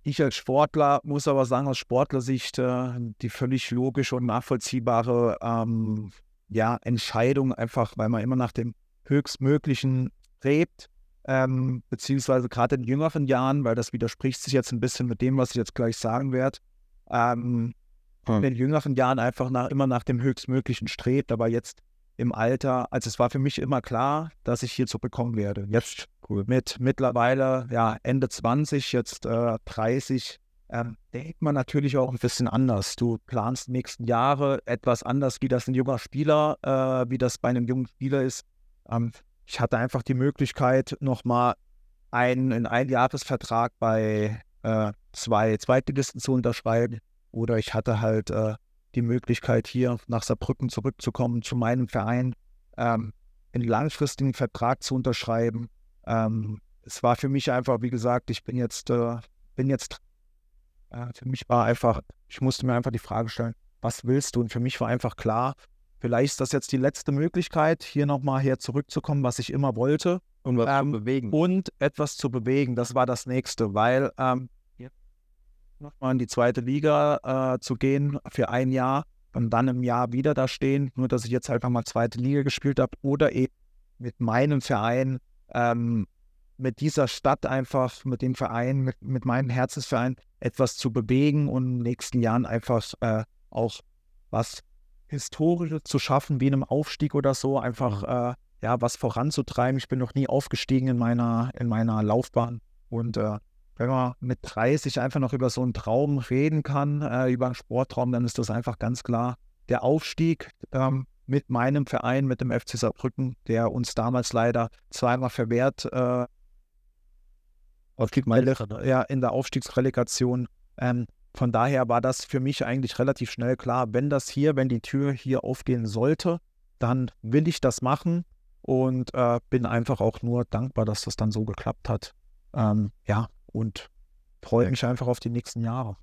Speaker 5: Ich als Sportler muss aber sagen, aus Sportlersicht äh, die völlig logische und nachvollziehbare ähm, ja, Entscheidung, einfach weil man immer nach dem Höchstmöglichen strebt, ähm, beziehungsweise gerade in jüngeren Jahren, weil das widerspricht sich jetzt ein bisschen mit dem, was ich jetzt gleich sagen werde, ähm,
Speaker 4: Hm.
Speaker 5: in den jüngeren Jahren einfach nach, immer nach dem Höchstmöglichen strebt, aber jetzt im Alter, also es war für mich immer klar, dass ich hierzu bekommen werde. Jetzt mit mittlerweile ja, Ende 20, jetzt äh, 30, ähm, denkt man natürlich auch ein bisschen anders. Du planst die nächsten Jahre etwas anders, wie das ein junger Spieler, äh, wie das bei einem jungen Spieler ist. Ähm, ich hatte einfach die Möglichkeit, nochmal einen, einen Einjahresvertrag bei äh, zwei Zweitligisten zu unterschreiben. Oder ich hatte halt äh, die Möglichkeit, hier nach Saarbrücken zurückzukommen zu meinem Verein, ähm, einen langfristigen Vertrag zu unterschreiben. Ähm, es war für mich einfach, wie gesagt, ich bin jetzt, äh, bin jetzt, äh, für mich war einfach, ich musste mir einfach die Frage stellen, was willst du? Und für mich war einfach klar, vielleicht ist das jetzt die letzte Möglichkeit, hier nochmal her zurückzukommen, was ich immer wollte
Speaker 4: Und was
Speaker 5: Ähm,
Speaker 4: zu bewegen.
Speaker 5: und etwas zu bewegen. Das war das nächste, weil ähm, nochmal in die zweite Liga äh, zu gehen für ein Jahr und dann im Jahr wieder da stehen, nur dass ich jetzt einfach mal zweite Liga gespielt habe oder eben mit meinem Verein, ähm, mit dieser Stadt einfach, mit dem Verein, mit, mit meinem Herzensverein etwas zu bewegen und in den nächsten Jahren einfach äh, auch was Historisches zu schaffen, wie einem Aufstieg oder so, einfach äh, ja, was voranzutreiben. Ich bin noch nie aufgestiegen in meiner, in meiner Laufbahn. Und äh, wenn man mit 30 einfach noch über so einen Traum reden kann, äh, über einen Sporttraum, dann ist das einfach ganz klar der Aufstieg ähm, mit meinem Verein, mit dem FC Saarbrücken, der uns damals leider zweimal verwehrt äh,
Speaker 4: Aufstieg
Speaker 5: ja, in der Aufstiegsrelegation. Ähm, von daher war das für mich eigentlich relativ schnell klar, wenn das hier, wenn die Tür hier aufgehen sollte, dann will ich das machen und äh, bin einfach auch nur dankbar, dass das dann so geklappt hat. Ähm, ja, und freue mich einfach auf die nächsten Jahre.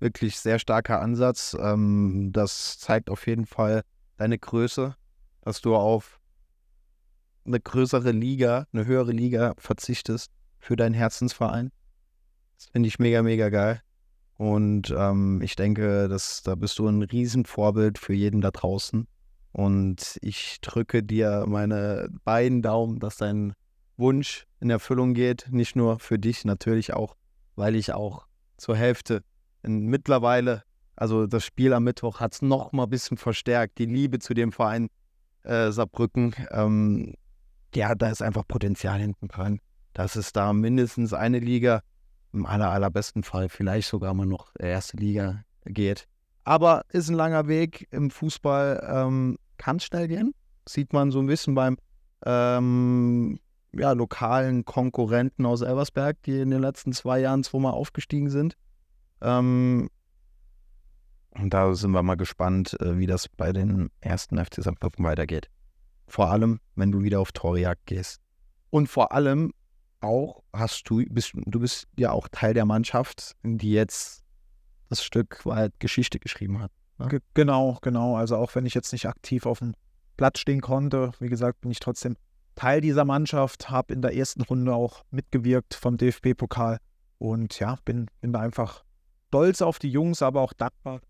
Speaker 4: wirklich sehr starker Ansatz. Ähm, das zeigt auf jeden Fall deine Größe, dass du auf eine größere Liga, eine höhere Liga verzichtest für deinen Herzensverein. Das finde ich mega, mega geil. Und ähm, ich denke, dass, da bist du ein Riesenvorbild für jeden da draußen. Und ich drücke dir meine beiden Daumen, dass dein Wunsch in Erfüllung geht. Nicht nur für dich, natürlich auch, weil ich auch zur Hälfte mittlerweile, also das Spiel am Mittwoch hat es noch mal ein bisschen verstärkt, die Liebe zu dem Verein äh, Saarbrücken. Ähm, ja, da ist einfach Potenzial hinten dran. Das ist da mindestens eine Liga, im aller, allerbesten Fall vielleicht sogar mal noch erste Liga geht. Aber ist ein langer Weg im Fußball, ähm, kann schnell gehen. Sieht man so ein bisschen beim ähm, ja, lokalen Konkurrenten aus Elversberg, die in den letzten zwei Jahren zweimal aufgestiegen sind. Ähm, und da sind wir mal gespannt, äh, wie das bei den ersten FC Saarbrücken weitergeht. Vor allem, wenn du wieder auf Torjagd gehst. Und vor allem auch hast du, bist, du bist ja auch Teil der Mannschaft, die jetzt das Stück weit Geschichte geschrieben hat.
Speaker 5: Ne? Genau, genau. Also auch wenn ich jetzt nicht aktiv auf dem Platz stehen konnte, wie gesagt, bin ich trotzdem Teil dieser Mannschaft, habe in der ersten Runde auch mitgewirkt vom DFB-Pokal und ja, bin, bin einfach stolz auf die Jungs, aber auch dankbar.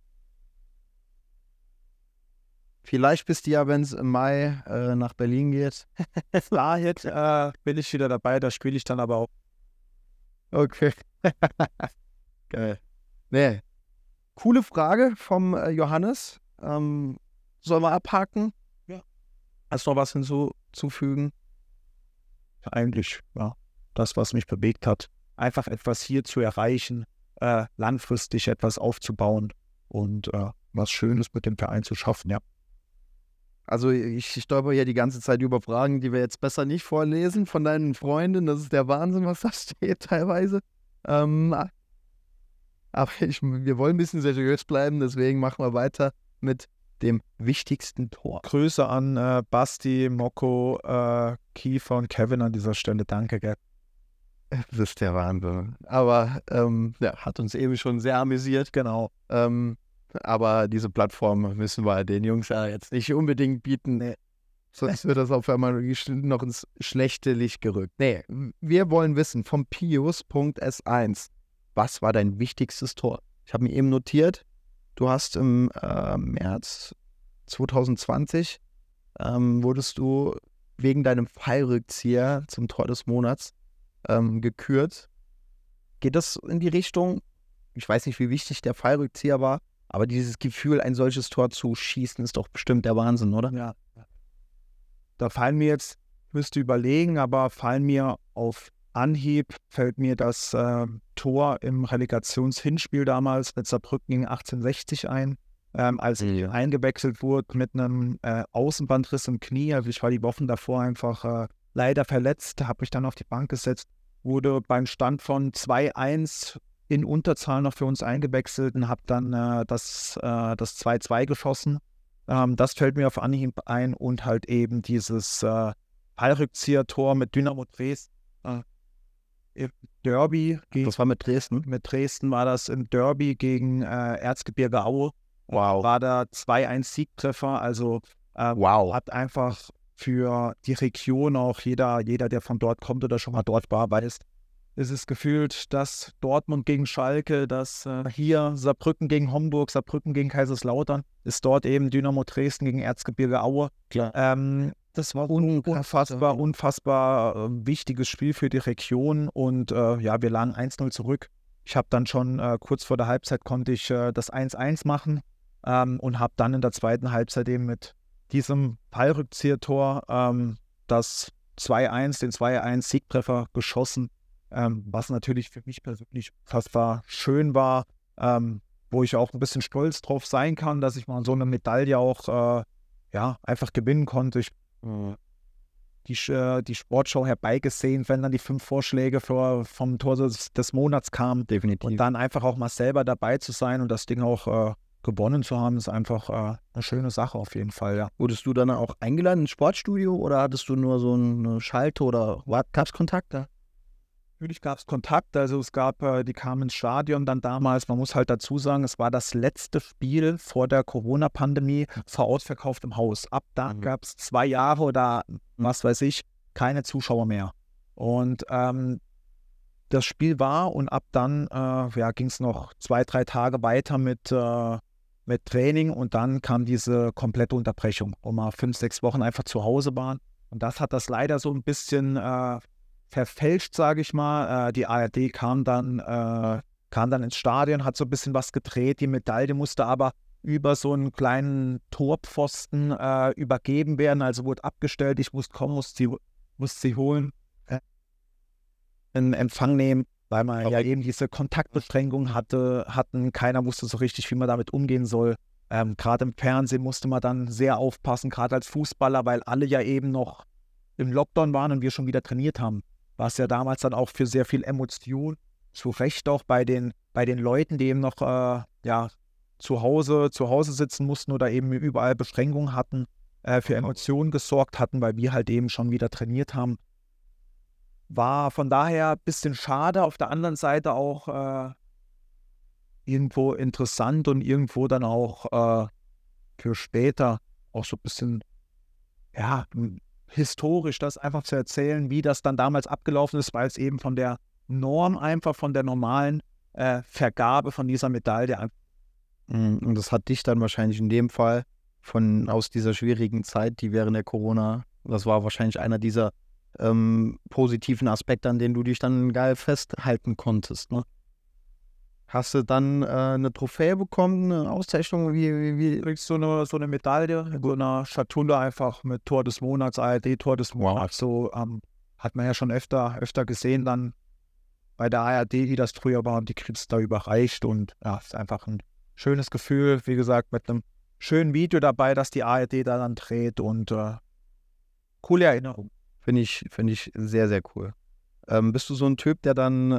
Speaker 4: Vielleicht bist du ja, wenn es im Mai äh, nach Berlin geht.
Speaker 5: Wahrheit äh, bin ich wieder dabei, da spiele ich dann aber auch.
Speaker 4: Okay. Geil. Nee. Coole Frage vom äh, Johannes. Ähm, sollen wir abhaken? Hast du noch was hinzuzufügen?
Speaker 5: Eigentlich, ja. Das, was mich bewegt hat. Einfach etwas hier zu erreichen, äh, langfristig etwas aufzubauen und äh, was Schönes mit dem Verein zu schaffen, ja.
Speaker 4: Also ich stolper ja die ganze Zeit über Fragen, die wir jetzt besser nicht vorlesen von deinen Freunden. Das ist der Wahnsinn, was da steht teilweise. Ähm, aber ich, wir wollen ein bisschen seriös bleiben, deswegen machen wir weiter mit dem wichtigsten Tor.
Speaker 5: Grüße an äh, Basti, Moko, äh, Kiefer und Kevin an dieser Stelle. Danke, gell?
Speaker 4: Das ist der Wahnsinn. Aber ähm, ja, hat uns eben schon sehr amüsiert.
Speaker 5: Genau.
Speaker 4: Ähm, aber diese Plattform müssen wir den Jungs ja jetzt nicht unbedingt bieten. Nee. Sonst wird das auf einmal noch ins schlechte Licht gerückt. Nee, wir wollen wissen vom Pius.s1, was war dein wichtigstes Tor? Ich habe mir eben notiert, du hast im äh, März 2020 ähm, wurdest du wegen deinem Fallrückzieher zum Tor des Monats ähm, gekürt. Geht das in die Richtung? Ich weiß nicht, wie wichtig der Fallrückzieher war, aber dieses Gefühl, ein solches Tor zu schießen, ist doch bestimmt der Wahnsinn, oder?
Speaker 5: Ja. Da fallen mir jetzt, müsste überlegen, aber fallen mir auf Anhieb, fällt mir das äh, Tor im Relegationshinspiel damals mit Saarbrücken gegen 1860 ein. Ähm, als ich ja. eingewechselt wurde mit einem äh, Außenbandriss im Knie. Also ich war die Wochen davor einfach äh, leider verletzt, habe mich dann auf die Bank gesetzt, wurde beim Stand von 2-1 in Unterzahl noch für uns eingewechselt und habe dann äh, das 2-2 äh, geschossen. Ähm, das fällt mir auf Anhieb ein und halt eben dieses äh, Fallrückzieher-Tor mit Dynamo Dresden. Im Derby.
Speaker 4: Gegen, das war mit Dresden?
Speaker 5: Mit Dresden war das im Derby gegen äh, Erzgebirge Aue. Wow. War da 2-1 Siegtreffer. Also äh, wow. hat einfach für die Region auch jeder, jeder, der von dort kommt oder schon mal dort war, weiß, ist es gefühlt, dass Dortmund gegen Schalke, dass äh, hier Saarbrücken gegen Homburg, Saarbrücken gegen Kaiserslautern, ist dort eben Dynamo Dresden gegen Erzgebirge Aue.
Speaker 4: Klar.
Speaker 5: Ähm, das war un unfassbar, unfassbar äh, wichtiges Spiel für die Region und äh, ja, wir lagen 1-0 zurück. Ich habe dann schon äh, kurz vor der Halbzeit konnte ich äh, das 1-1 machen ähm, und habe dann in der zweiten Halbzeit eben mit diesem Fallrückziehertor ähm, das 2-1, den 2-1 Siegtreffer geschossen ähm, was natürlich für mich persönlich fassbar schön war, ähm, wo ich auch ein bisschen stolz drauf sein kann, dass ich mal so eine Medaille auch äh, ja, einfach gewinnen konnte. Ich, die, äh, die Sportschau herbeigesehen, wenn dann die fünf Vorschläge für, vom Tor des, des, Monats kamen.
Speaker 4: Definitiv.
Speaker 5: Und dann einfach auch mal selber dabei zu sein und das Ding auch äh, gewonnen zu haben, ist einfach äh, eine schöne Sache auf jeden Fall, ja.
Speaker 4: Wurdest du dann auch eingeladen ins Sportstudio oder hattest du nur so eine Schalte oder gab es Kontakte?
Speaker 5: Natürlich gab es Kontakt, also es gab, äh, die kamen ins Stadion dann damals. Man muss halt dazu sagen, es war das letzte Spiel vor der Corona-Pandemie vor ausverkauftem Haus. Ab da mhm. gab es zwei Jahre oder was weiß ich, keine Zuschauer mehr. Und ähm, das Spiel war und ab dann äh, ja, ging es noch zwei, drei Tage weiter mit, äh, mit Training und dann kam diese komplette Unterbrechung, wo wir fünf, sechs Wochen einfach zu Hause waren. Und das hat das leider so ein bisschen äh, verfälscht, sage ich mal. Äh, die ARD kam dann, äh, kam dann ins Stadion, hat so ein bisschen was gedreht. Die Medaille musste aber über so einen kleinen Torpfosten äh, übergeben werden. Also wurde abgestellt, ich musste kommen, musste sie, musste sie holen, äh, in Empfang nehmen, weil man ja eben diese Kontaktbeschränkung hatte, hatten. Keiner wusste so richtig, wie man damit umgehen soll. Ähm, gerade im Fernsehen musste man dann sehr aufpassen, gerade als Fußballer, weil alle ja eben noch im Lockdown waren und wir schon wieder trainiert haben. War es ja damals dann auch für sehr viel Emotion, zu Recht auch bei den, bei den Leuten, die eben noch äh, ja, zu Hause, zu Hause sitzen mussten oder eben überall Beschränkungen hatten, äh, für Emotionen gesorgt hatten, weil wir halt eben schon wieder trainiert haben. War von daher ein bisschen schade, auf der anderen Seite auch äh, irgendwo interessant und irgendwo dann auch äh, für später auch so ein bisschen, ja, historisch das einfach zu erzählen, wie das dann damals abgelaufen ist, weil es eben von der Norm einfach, von der normalen äh, Vergabe von dieser Medaille
Speaker 4: Mhm, und das hat dich dann wahrscheinlich in dem Fall von aus dieser schwierigen Zeit, die während der Corona, das war wahrscheinlich einer dieser ähm, positiven Aspekte, an denen du dich dann geil festhalten konntest. Ne? Hast du dann äh, eine Trophäe bekommen, eine Auszeichnung? Wie, wie, wie?
Speaker 5: kriegst so eine, so eine Medaille so einer Schatulle einfach mit Tor des Monats, ARD-Tor des Monats. So ähm, hat man ja schon öfter, öfter gesehen dann bei der ARD, die das früher war und die kriegst da überreicht und ja, ist einfach ein schönes Gefühl, wie gesagt, mit einem schönen Video dabei, das die ARD da dann dreht und äh, coole Erinnerung.
Speaker 4: Finde ich, find ich sehr, sehr cool. Ähm, bist du so ein Typ, der dann äh,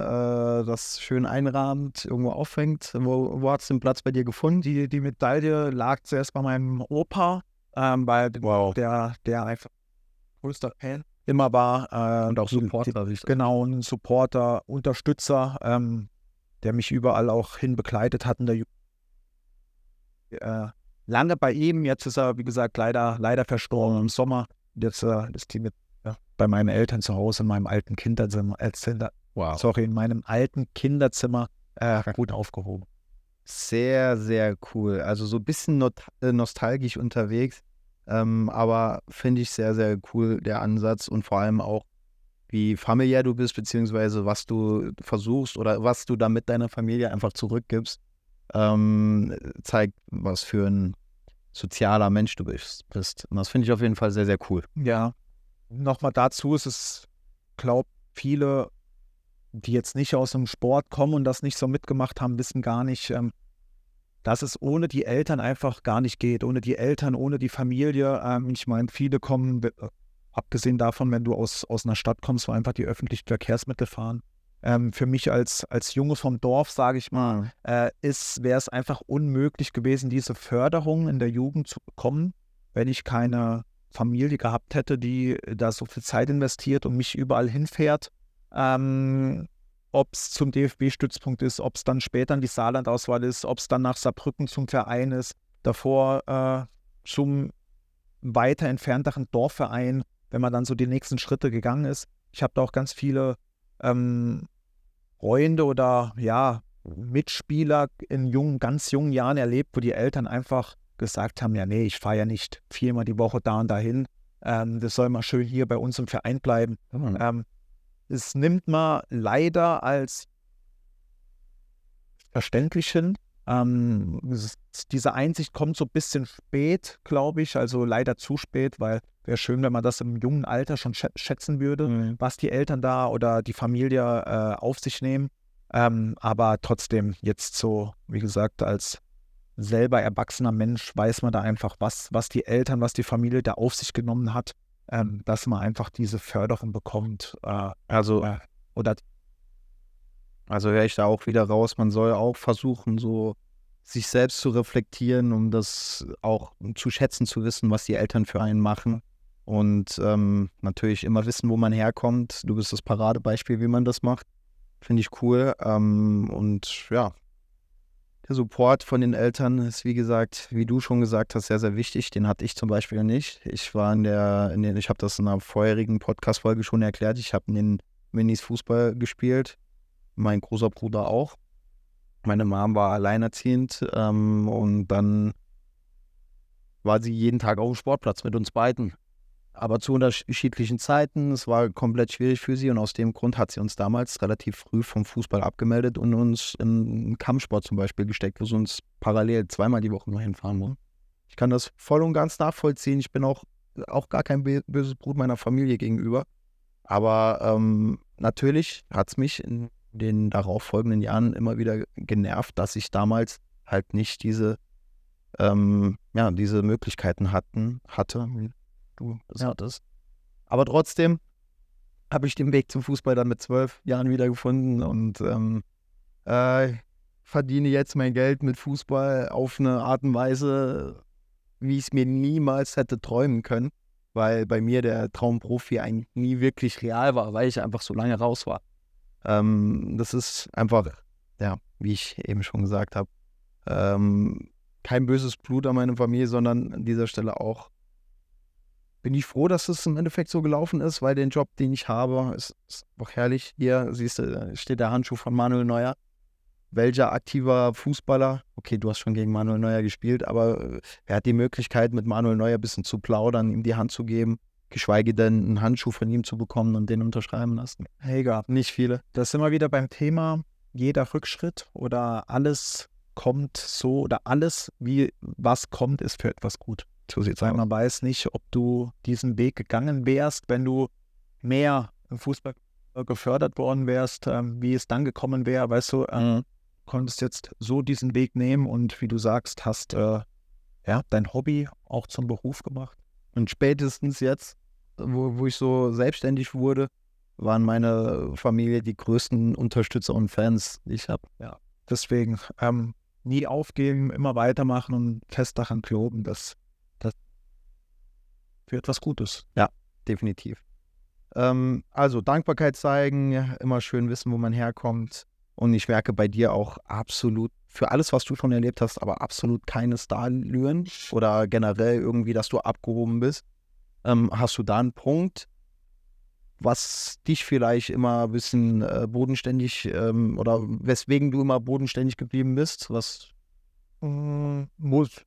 Speaker 4: das schön einrahmt, irgendwo aufhängt? Wo, wo hat es den Platz bei dir gefunden?
Speaker 5: Die, die Medaille lag zuerst bei meinem Opa, ähm, weil
Speaker 4: Wow.
Speaker 5: der, der einfach größter Fan immer war. Äh,
Speaker 4: Und auch Supporter,
Speaker 5: die, Genau, ein Supporter, Unterstützer, ähm, der mich überall auch hin begleitet hat in der Ju äh, lange bei ihm. Jetzt ist er, wie gesagt, leider, leider verstorben im Sommer. Jetzt äh, ist die mit ja, bei meinen Eltern zu Hause in meinem alten Kinderzimmer, äh, Zimmer-
Speaker 4: Wow.
Speaker 5: sorry, in meinem alten Kinderzimmer äh, gut aufgehoben.
Speaker 4: Sehr, sehr cool. Also so ein bisschen not äh, nostalgisch unterwegs, ähm, aber finde ich sehr, sehr cool, der Ansatz und vor allem auch, wie familiär du bist, beziehungsweise was du versuchst oder was du damit deiner Familie einfach zurückgibst, ähm, zeigt, was für ein sozialer Mensch du bist. bist. Und das finde ich auf jeden Fall sehr, sehr cool.
Speaker 5: Ja, nochmal dazu ist es, glaube viele, die jetzt nicht aus dem Sport kommen und das nicht so mitgemacht haben, wissen gar nicht, ähm, dass es ohne die Eltern einfach gar nicht geht. Ohne die Eltern, ohne die Familie. Ähm, ich meine, viele kommen, äh, abgesehen davon, wenn du aus, aus einer Stadt kommst, wo einfach die öffentlichen Verkehrsmittel fahren. Ähm, für mich als, als Junge vom Dorf, sage ich mal, äh, ist, wäre es einfach unmöglich gewesen, diese Förderung in der Jugend zu bekommen, wenn ich keine Familie gehabt hätte, die da so viel Zeit investiert und mich überall hinfährt. Ähm, ob es zum DFB-Stützpunkt ist, ob es dann später in die Saarland-Auswahl ist, ob es dann nach Saarbrücken zum Verein ist, davor äh, zum weiter entfernteren Dorfverein, wenn man dann so die nächsten Schritte gegangen ist. Ich habe da auch ganz viele ähm, Freunde oder ja, Mitspieler in jungen, ganz jungen Jahren erlebt, wo die Eltern einfach gesagt haben, ja, nee, ich fahre ja nicht viermal die Woche da und dahin. Ähm, das soll mal schön hier bei uns im Verein bleiben. Ähm, es nimmt man leider als verständlich hin. Ähm, es- diese Einsicht kommt so ein bisschen spät, glaube ich, also leider zu spät, weil wäre schön, wenn man das im jungen Alter schon schä- schätzen würde, was die Eltern da oder die Familie äh, auf sich nehmen. Ähm, aber trotzdem, jetzt so, wie gesagt, als selber erwachsener Mensch weiß man da einfach, was, was die Eltern, was die Familie da auf sich genommen hat, ähm, dass man einfach diese Förderung bekommt. Äh,
Speaker 4: Also,
Speaker 5: äh, oder
Speaker 4: also höre ich da auch wieder raus, man soll auch versuchen, so sich selbst zu reflektieren, um das auch zu schätzen, zu wissen, was die Eltern für einen machen. Und ähm, natürlich immer wissen, wo man herkommt. Du bist das Paradebeispiel, wie man das macht. Finde ich cool. Ähm, und ja, der Support von den Eltern ist, wie gesagt, wie du schon gesagt hast, sehr, sehr wichtig. Den hatte ich zum Beispiel nicht. Ich war in der, in den, ich habe das in einer vorherigen Podcast-Folge schon erklärt. Ich habe in den Minis Fußball gespielt. Mein großer Bruder auch. Meine Mom war alleinerziehend ähm, und dann war sie jeden Tag auf dem Sportplatz mit uns beiden. Aber zu unterschiedlichen Zeiten. Es war komplett schwierig für sie und aus dem Grund hat sie uns damals relativ früh vom Fußball abgemeldet und uns in Kampfsport zum Beispiel gesteckt, wo sie uns parallel zweimal die Woche nur hinfahren wollen. Ich kann das voll und ganz nachvollziehen. Ich bin auch, auch gar kein böses Brut meiner Familie gegenüber. Aber ähm, natürlich hat es mich in den darauffolgenden Jahren immer wieder genervt, dass ich damals halt nicht diese, ähm, ja, diese Möglichkeiten hatten, hatte, du das ja. hattest. Aber trotzdem habe ich den Weg zum Fußball dann mit zwölf Jahren wieder gefunden und ähm, äh, verdiene jetzt mein Geld mit Fußball auf eine Art und Weise, wie ich es mir niemals hätte träumen können, weil bei mir der Traumprofi eigentlich nie wirklich real war, weil ich einfach so lange raus war. Ähm, das ist einfach, ja, wie ich eben schon gesagt habe, ähm, kein böses Blut an meine Familie, sondern an dieser Stelle auch bin ich froh, dass es im Endeffekt so gelaufen ist, weil den Job, den ich habe, ist, ist auch herrlich. Hier siehst du, steht der Handschuh von Manuel Neuer. Welcher aktiver Fußballer, okay, du hast schon gegen Manuel Neuer gespielt, aber äh, er hat die Möglichkeit, mit Manuel Neuer ein bisschen zu plaudern, ihm die Hand zu geben, geschweige denn einen Handschuh von ihm zu bekommen und den unterschreiben lassen.
Speaker 5: Helga, nicht viele. Das sind wir wieder beim Thema, jeder Rückschritt oder alles kommt so oder alles, wie was kommt, ist für etwas gut. So sieht's aus. Man weiß nicht, ob du diesen Weg gegangen wärst, wenn du mehr im Fußball gefördert worden wärst, ähm, wie es dann gekommen wäre. Weißt du, äh, konntest jetzt so diesen Weg nehmen und wie du sagst, hast äh, ja dein Hobby auch zum Beruf gemacht.
Speaker 4: Und spätestens jetzt, wo, wo ich so selbstständig wurde, waren meine Familie die größten Unterstützer und Fans, die ich habe.
Speaker 5: Ja, deswegen ähm, nie aufgeben, immer weitermachen und fest daran glauben, dass für etwas Gutes.
Speaker 4: Ja, definitiv. Ähm, also Dankbarkeit zeigen, immer schön wissen, wo man herkommt. Und ich merke bei dir auch absolut für alles, was du schon erlebt hast, aber absolut keine Starlüren oder generell irgendwie, dass du abgehoben bist. Ähm, hast du da einen Punkt, was dich vielleicht immer ein bisschen äh, bodenständig ähm, oder weswegen du immer bodenständig geblieben bist? Was
Speaker 5: äh, muss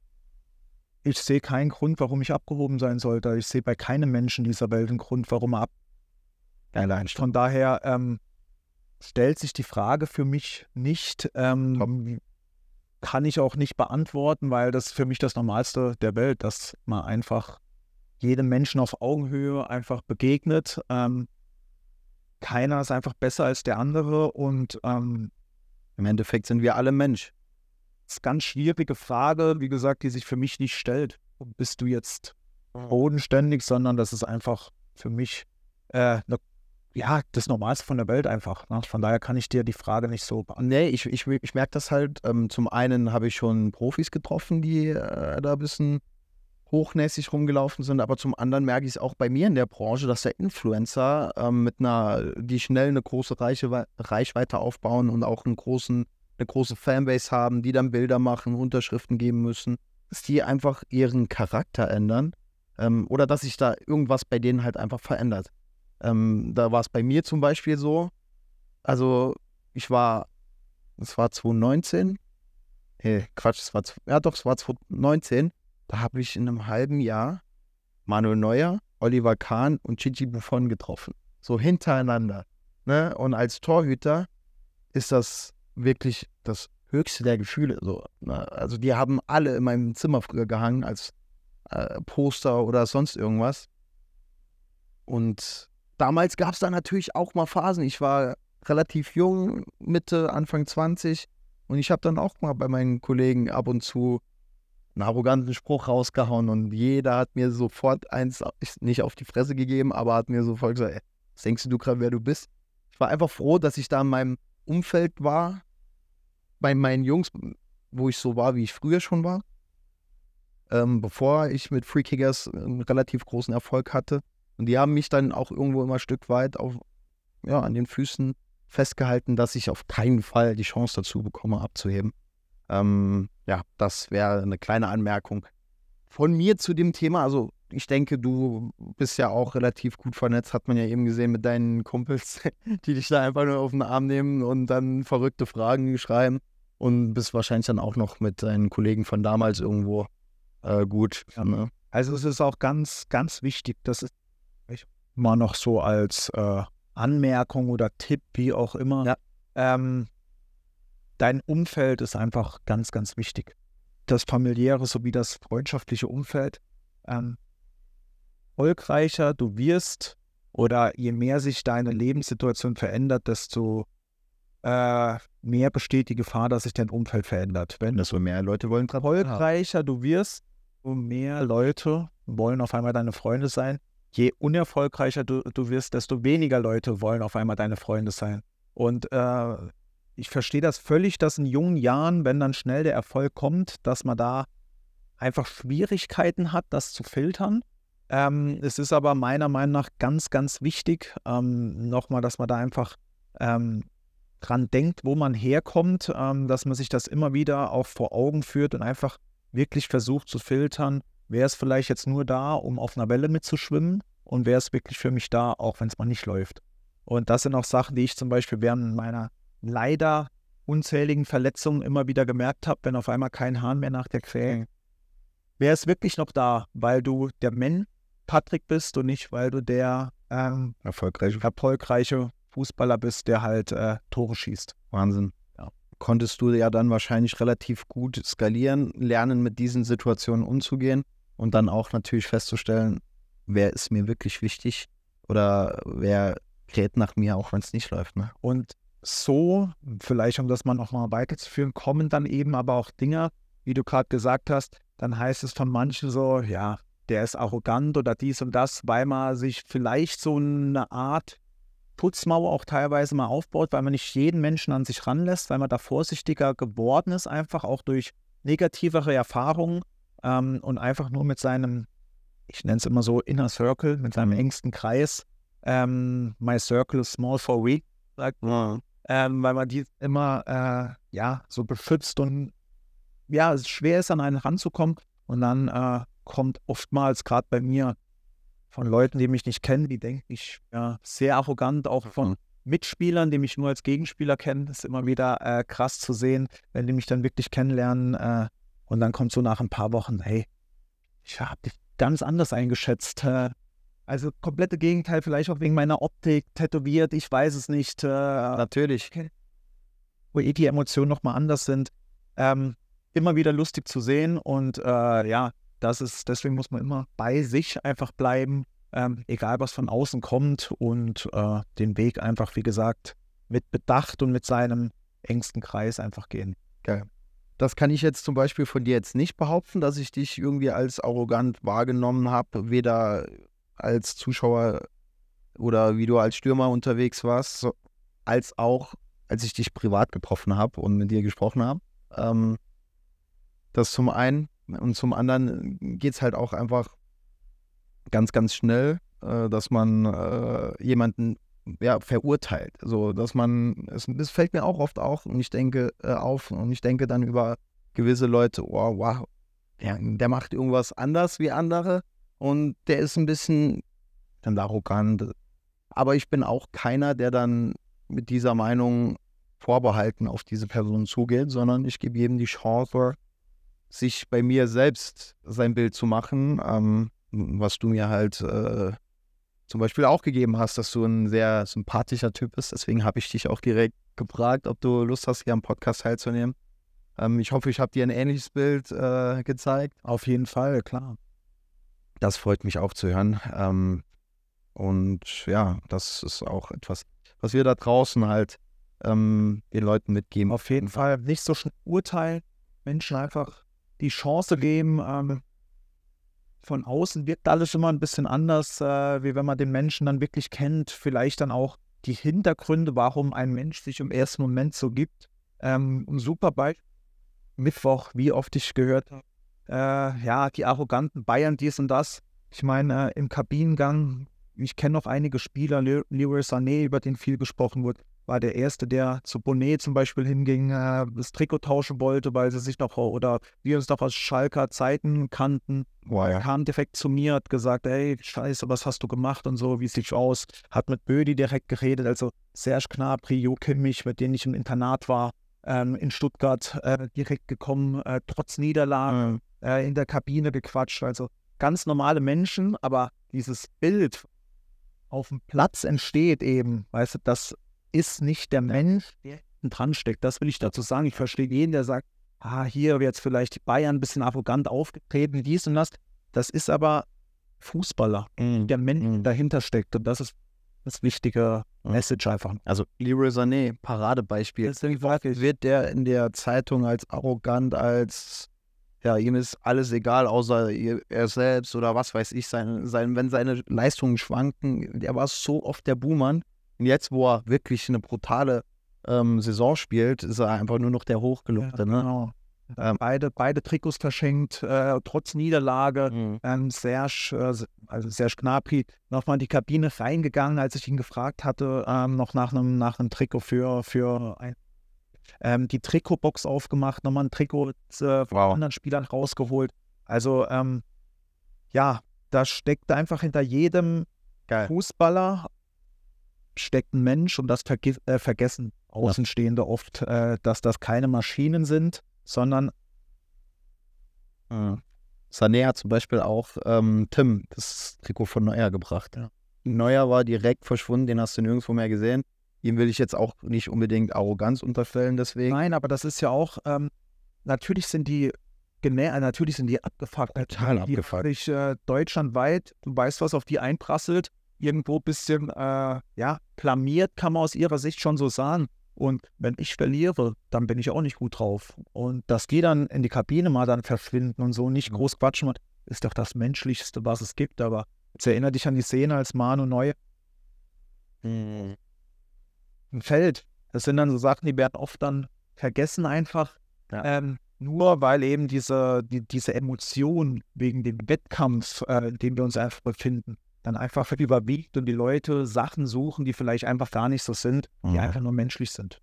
Speaker 5: ich sehe keinen Grund, warum ich abgehoben sein sollte. Ich sehe bei keinem Menschen dieser Welt einen Grund, warum er ab. Allein Von daher ähm, stellt sich die Frage für mich nicht, ähm, kann ich auch nicht beantworten, weil das für mich das Normalste der Welt, dass man einfach jedem Menschen auf Augenhöhe einfach begegnet. Ähm, keiner ist einfach besser als der andere und ähm,
Speaker 4: im Endeffekt sind wir alle Mensch
Speaker 5: ist ganz schwierige Frage, wie gesagt, die sich für mich nicht stellt. Bist du jetzt mhm. bodenständig, sondern das ist einfach für mich äh, ne, ja, das Normalste von der Welt einfach. Ne? Von daher kann ich dir die Frage nicht so
Speaker 4: beantworten. Nee, ich, ich, ich merke das halt. Ähm, zum einen habe ich schon Profis getroffen, die äh, da ein bisschen hochnäsig rumgelaufen sind, aber zum anderen merke ich es auch bei mir in der Branche, dass der Influencer ähm, mit einer, die schnell eine große Reichweite aufbauen und auch einen großen eine große Fanbase haben, die dann Bilder machen, Unterschriften geben müssen, dass die einfach ihren Charakter ändern ähm, oder dass sich da irgendwas bei denen halt einfach verändert. Ähm, da war es bei mir zum Beispiel so, also ich war, es war 2019, nee, Quatsch, es war, ja doch, es war 2019, da habe ich in einem halben Jahr Manuel Neuer, Oliver Kahn und Gigi Buffon getroffen. So hintereinander. Ne? Und als Torhüter ist das wirklich das höchste der Gefühle. So, ne? Also die haben alle in meinem Zimmer früher gehangen als äh, Poster oder sonst irgendwas. Und damals gab es da natürlich auch mal Phasen. Ich war relativ jung, Mitte, Anfang 20. Und ich habe dann auch mal bei meinen Kollegen ab und zu einen arroganten Spruch rausgehauen und jeder hat mir sofort eins, nicht auf die Fresse gegeben, aber hat mir sofort gesagt, ey, was denkst du gerade, wer du bist? Ich war einfach froh, dass ich da in meinem Umfeld war, bei meinen Jungs, wo ich so war, wie ich früher schon war, ähm, bevor ich mit Free Kickers einen relativ großen Erfolg hatte. Und die haben mich dann auch irgendwo immer ein Stück weit auf, ja, an den Füßen festgehalten, dass ich auf keinen Fall die Chance dazu bekomme, abzuheben. Ähm, ja, das wäre eine kleine Anmerkung von mir zu dem Thema. Also ich denke, du bist ja auch relativ gut vernetzt, hat man ja eben gesehen mit deinen Kumpels, die dich da einfach nur auf den Arm nehmen und dann verrückte Fragen schreiben. Und bist wahrscheinlich dann auch noch mit deinen Kollegen von damals irgendwo äh, gut.
Speaker 5: Ja, ne? Also es ist auch ganz, ganz wichtig, das ist mal noch so als äh, Anmerkung oder Tipp, wie auch immer.
Speaker 4: Ja.
Speaker 5: Ähm, dein Umfeld ist einfach ganz, ganz wichtig. Das familiäre sowie das freundschaftliche Umfeld. Ähm, erfolgreicher du wirst oder je mehr sich deine Lebenssituation verändert, desto äh, mehr besteht die Gefahr, dass sich dein Umfeld verändert. Wenn
Speaker 4: Das so mehr Leute wollen
Speaker 5: erfolgreicher du wirst, umso mehr Leute wollen auf einmal deine Freunde sein. Je unerfolgreicher du, du wirst, desto weniger Leute wollen auf einmal deine Freunde sein. Und äh, ich verstehe das völlig, dass in jungen Jahren, wenn dann schnell der Erfolg kommt, dass man da einfach Schwierigkeiten hat, das zu filtern. Ähm, es ist aber meiner Meinung nach ganz, ganz wichtig, ähm, nochmal, dass man da einfach ähm, dran denkt, wo man herkommt, ähm, dass man sich das immer wieder auch vor Augen führt und einfach wirklich versucht zu filtern, wer ist vielleicht jetzt nur da, um auf einer Welle mitzuschwimmen und wer ist wirklich für mich da, auch wenn es mal nicht läuft. Und das sind auch Sachen, die ich zum Beispiel während meiner leider unzähligen Verletzungen immer wieder gemerkt habe, wenn auf einmal kein Hahn mehr nach der Krähe. Wer ist wirklich noch da, weil du der Mann Patrick bist und nicht, weil du der ähm,
Speaker 4: Erfolgreich.
Speaker 5: erfolgreiche Fußballer bist, der halt äh, Tore schießt.
Speaker 4: Wahnsinn.
Speaker 5: Ja.
Speaker 4: Konntest du ja dann wahrscheinlich relativ gut skalieren, lernen, mit diesen Situationen umzugehen und dann auch natürlich festzustellen, wer ist mir wirklich wichtig oder wer kräht nach mir, auch wenn es nicht läuft. Ne?
Speaker 5: Und so, vielleicht um das mal nochmal weiterzuführen, kommen dann eben aber auch Dinge, wie du gerade gesagt hast, dann heißt es von manchen so, ja, der ist arrogant oder dies und das, weil man sich vielleicht so eine Art Putzmauer auch teilweise mal aufbaut, weil man nicht jeden Menschen an sich ranlässt, weil man da vorsichtiger geworden ist, einfach auch durch negativere Erfahrungen ähm, und einfach nur mit seinem, ich nenne es immer so, Inner Circle, mit seinem engsten Kreis. Ähm, my circle is small for we, sagt ähm, weil man die immer äh, ja so beschützt und ja, es schwer ist, an einen ranzukommen. Und dann äh, kommt oftmals, gerade bei mir, von Leuten, die mich nicht kennen, die denken, ich ja sehr arrogant, auch von Mitspielern, die mich nur als Gegenspieler kennen. Das ist immer wieder äh, krass zu sehen, wenn die mich dann wirklich kennenlernen. Äh, und dann kommt so nach ein paar Wochen, hey, ich habe dich ganz anders eingeschätzt. Äh, also komplette Gegenteil, vielleicht auch wegen meiner Optik, tätowiert, ich weiß es nicht. Äh,
Speaker 4: Natürlich.
Speaker 5: wo eh die Emotionen nochmal anders sind. Ähm, immer wieder lustig zu sehen und äh, ja, das ist, deswegen muss man immer bei sich einfach bleiben, ähm, egal was von außen kommt und äh, den Weg einfach, wie gesagt, mit Bedacht und mit seinem engsten Kreis einfach gehen.
Speaker 4: Das kann ich jetzt zum Beispiel von dir jetzt nicht behaupten, dass ich dich irgendwie als arrogant wahrgenommen habe, weder als Zuschauer oder wie du als Stürmer unterwegs warst, als auch, als ich dich privat getroffen habe und mit dir gesprochen habe. Ähm, das zum einen und zum anderen geht es halt auch einfach ganz, ganz schnell, äh, dass man äh, jemanden ja, verurteilt. So, dass man, es, das fällt mir auch oft auf und ich denke äh, auf und ich denke dann über gewisse Leute, oh, wow, der, der macht irgendwas anders wie andere und der ist ein bisschen dann arrogant. Aber ich bin auch keiner, der dann mit dieser Meinung vorbehalten auf diese Person zugeht, sondern ich gebe jedem die Chance, sich bei mir selbst sein Bild zu machen, ähm, was du mir halt äh, zum Beispiel auch gegeben hast, dass du ein sehr sympathischer Typ bist. Deswegen habe ich dich auch direkt gefragt, ob du Lust hast, hier am Podcast teilzunehmen. Ähm, ich hoffe, ich habe dir ein ähnliches Bild äh, gezeigt.
Speaker 5: Auf jeden Fall, klar.
Speaker 4: Das freut mich auch zu hören. Ähm, und ja, das ist auch etwas, was wir da draußen halt ähm, den Leuten mitgeben.
Speaker 5: Auf jeden Fall nicht so schnell urteilen, Menschen einfach die Chance geben. Ähm, von außen wirkt alles immer ein bisschen anders, äh, wie wenn man den Menschen dann wirklich kennt. Vielleicht dann auch die Hintergründe, warum ein Mensch sich im ersten Moment so gibt. Ähm, ein super Beispiel. Mittwoch, wie oft ich gehört habe. Äh, ja, die arroganten Bayern, dies und das. Ich meine, äh, im Kabinengang, ich kenne noch einige Spieler, Le Leroy Sané, über den viel gesprochen wurde, war der Erste, der zu Bonnet zum Beispiel hinging, äh, das Trikot tauschen wollte, weil sie sich noch, oder wir uns noch aus Schalker Zeiten kannten.
Speaker 4: Boah, ja.
Speaker 5: Kam direkt zu mir, hat gesagt, ey, scheiße, was hast du gemacht und so, wie sieht's aus? Hat mit Bödi direkt geredet, also Serge Gnabry, Jo Kimmich, mit denen ich im Internat war, ähm, in Stuttgart äh, direkt gekommen, äh, trotz Niederlagen, äh, in der Kabine gequatscht, also ganz normale Menschen, aber dieses Bild auf dem Platz entsteht eben, weißt du, das ist nicht der Mensch, der hinten dran steckt. Das will ich dazu sagen. Ich verstehe jeden, der sagt, ah, hier wird jetzt vielleicht Bayern ein bisschen arrogant aufgetreten, dies und das. Das ist aber Fußballer, der Mensch
Speaker 4: Mhm.
Speaker 5: dahinter steckt. Und das ist das wichtige
Speaker 4: Mhm.
Speaker 5: Message einfach.
Speaker 4: Also Leroy Sané, Paradebeispiel.
Speaker 5: Deswegen
Speaker 4: Wird der in der Zeitung als arrogant, als ja, ihm ist alles egal, außer er selbst oder was weiß ich, sein, sein, wenn seine Leistungen schwanken. Der war so oft der Buhmann. Und jetzt, wo er wirklich eine brutale ähm, Saison spielt, ist er einfach nur noch der Hochgelobte. Ne?
Speaker 5: Genau.
Speaker 4: Ähm,
Speaker 5: beide, beide Trikots verschenkt, äh, trotz Niederlage.
Speaker 4: Mhm.
Speaker 5: Ähm, Serge, äh, also Serge Gnabry, nochmal in die Kabine reingegangen, als ich ihn gefragt hatte, ähm, noch nach einem, nach einem Trikot für, für ein, ähm, die Trikotbox aufgemacht, nochmal ein Trikot äh, von
Speaker 4: Wow.
Speaker 5: anderen Spielern rausgeholt. Also, ähm, ja, da steckt einfach hinter jedem
Speaker 4: Geil.
Speaker 5: Fußballer steckt ein Mensch und das äh, vergessen Außenstehende oft, äh, dass das keine Maschinen sind, sondern
Speaker 4: Mhm. Sané hat zum Beispiel auch ähm, Tim das Trikot von Neuer gebracht.
Speaker 5: Ja.
Speaker 4: Neuer war direkt verschwunden, den hast du nirgendwo mehr gesehen. Ihm will ich jetzt auch nicht unbedingt Arroganz unterstellen, deswegen.
Speaker 5: Nein, aber das ist ja auch, ähm, natürlich sind die äh, natürlich sind die abgefuckt.
Speaker 4: Total
Speaker 5: die
Speaker 4: abgefuckt.
Speaker 5: Wirklich, äh, deutschlandweit, du weißt, was auf die einprasselt, irgendwo ein bisschen, äh, ja, blamiert, kann man aus ihrer Sicht schon so sagen. Und wenn ich verliere, dann bin ich auch nicht gut drauf. Und dass die dann in die Kabine mal dann verschwinden und so nicht
Speaker 4: Mhm.
Speaker 5: groß quatschen, ist doch das Menschlichste, was es gibt. Aber jetzt erinnere dich an die Szene, als Manu Neu
Speaker 4: Mhm.
Speaker 5: im Feld. Das sind dann so Sachen, die werden oft dann vergessen einfach.
Speaker 4: Ja.
Speaker 5: Ähm, nur weil eben diese, die, diese Emotion wegen dem Wettkampf, äh, in dem wir uns einfach befinden, dann einfach überwiegt und die Leute Sachen suchen, die vielleicht einfach gar nicht so sind, die
Speaker 4: Mhm.
Speaker 5: einfach nur menschlich sind.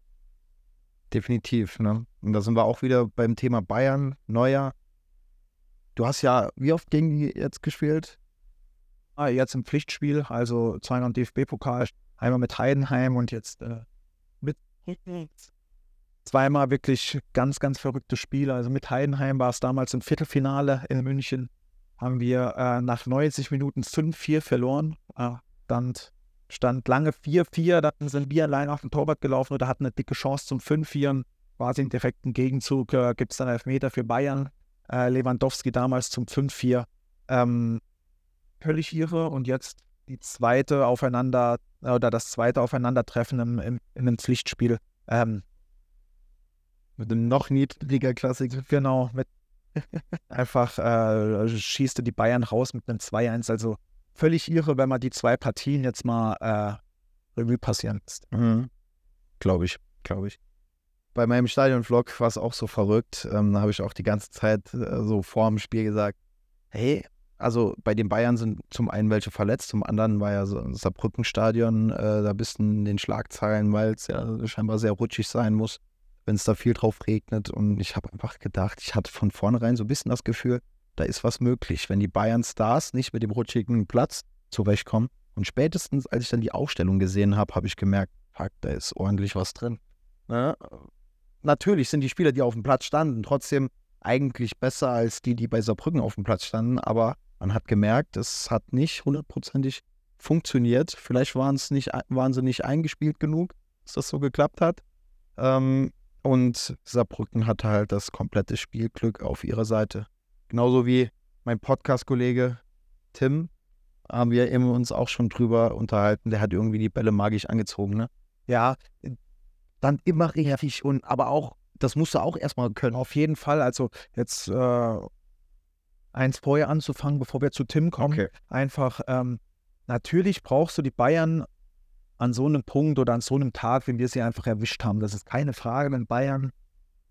Speaker 4: Definitiv. Ne? Und da sind wir auch wieder beim Thema Bayern, Neuer. Du hast ja, wie oft gegen die jetzt gespielt?
Speaker 5: Ah, jetzt im Pflichtspiel, also zweimal im DFB-Pokal, einmal mit Heidenheim und jetzt äh, mit zweimal wirklich ganz, ganz verrückte Spiele. Also mit Heidenheim war es damals im Viertelfinale in München. Haben wir äh, nach 90 Minuten 5-4 verloren. Äh, dann stand lange 4-4, dann sind wir allein auf den Torwart gelaufen oder hatten eine dicke Chance zum 5-4. Quasi im direkten Gegenzug äh, gibt es dann Elfmeter für Bayern. Äh, Lewandowski damals zum 5-4. Ähm, völlig irre und jetzt die zweite aufeinander äh, oder das zweite Aufeinandertreffen im, im, in einem Pflichtspiel. Ähm,
Speaker 4: Mit einem noch niedriger Klassik.
Speaker 5: genau, mit einfach äh, schießt du die Bayern raus mit einem 2-1. Also völlig irre, wenn man die zwei Partien jetzt mal äh, Revue passieren lässt.
Speaker 4: Mhm. Glaube ich, glaube ich. Bei meinem Stadion-Vlog war es auch so verrückt. Ähm, da habe ich auch die ganze Zeit äh, so vor dem Spiel gesagt, hey, also bei den Bayern sind zum einen welche verletzt, zum anderen war ja so ein Saarbrücken-Stadion äh, da bist du in den Schlagzeilen, weil es ja scheinbar sehr rutschig sein muss, wenn es da viel drauf regnet. Und ich habe einfach gedacht, ich hatte von vornherein so ein bisschen das Gefühl, da ist was möglich, wenn die Bayern-Stars nicht mit dem rutschigen Platz zurechtkommen. Und spätestens, als ich dann die Aufstellung gesehen habe, habe ich gemerkt, fuck, da ist ordentlich was drin. Ne? Natürlich sind die Spieler, die auf dem Platz standen, trotzdem eigentlich besser als die, die bei Saarbrücken auf dem Platz standen. Aber man hat gemerkt, es hat nicht hundertprozentig funktioniert. Vielleicht waren, waren sie nicht eingespielt genug, dass das so geklappt hat. Ähm, und Saarbrücken hatte halt das komplette Spielglück auf ihrer Seite. Genauso wie mein Podcast-Kollege Tim, haben wir eben uns auch schon drüber unterhalten. Der hat irgendwie die Bälle magisch angezogen, ne?
Speaker 5: Ja,
Speaker 4: Dann immer richtig und aber auch, das musst du auch erstmal können.
Speaker 5: auf jeden Fall. Also jetzt äh, eins vorher anzufangen, bevor wir zu Tim kommen.
Speaker 4: Okay.
Speaker 5: Einfach, ähm, natürlich brauchst du die Bayern an so einem Punkt oder an so einem Tag, wenn wir sie einfach erwischt haben. Das ist keine Frage. Wenn Bayern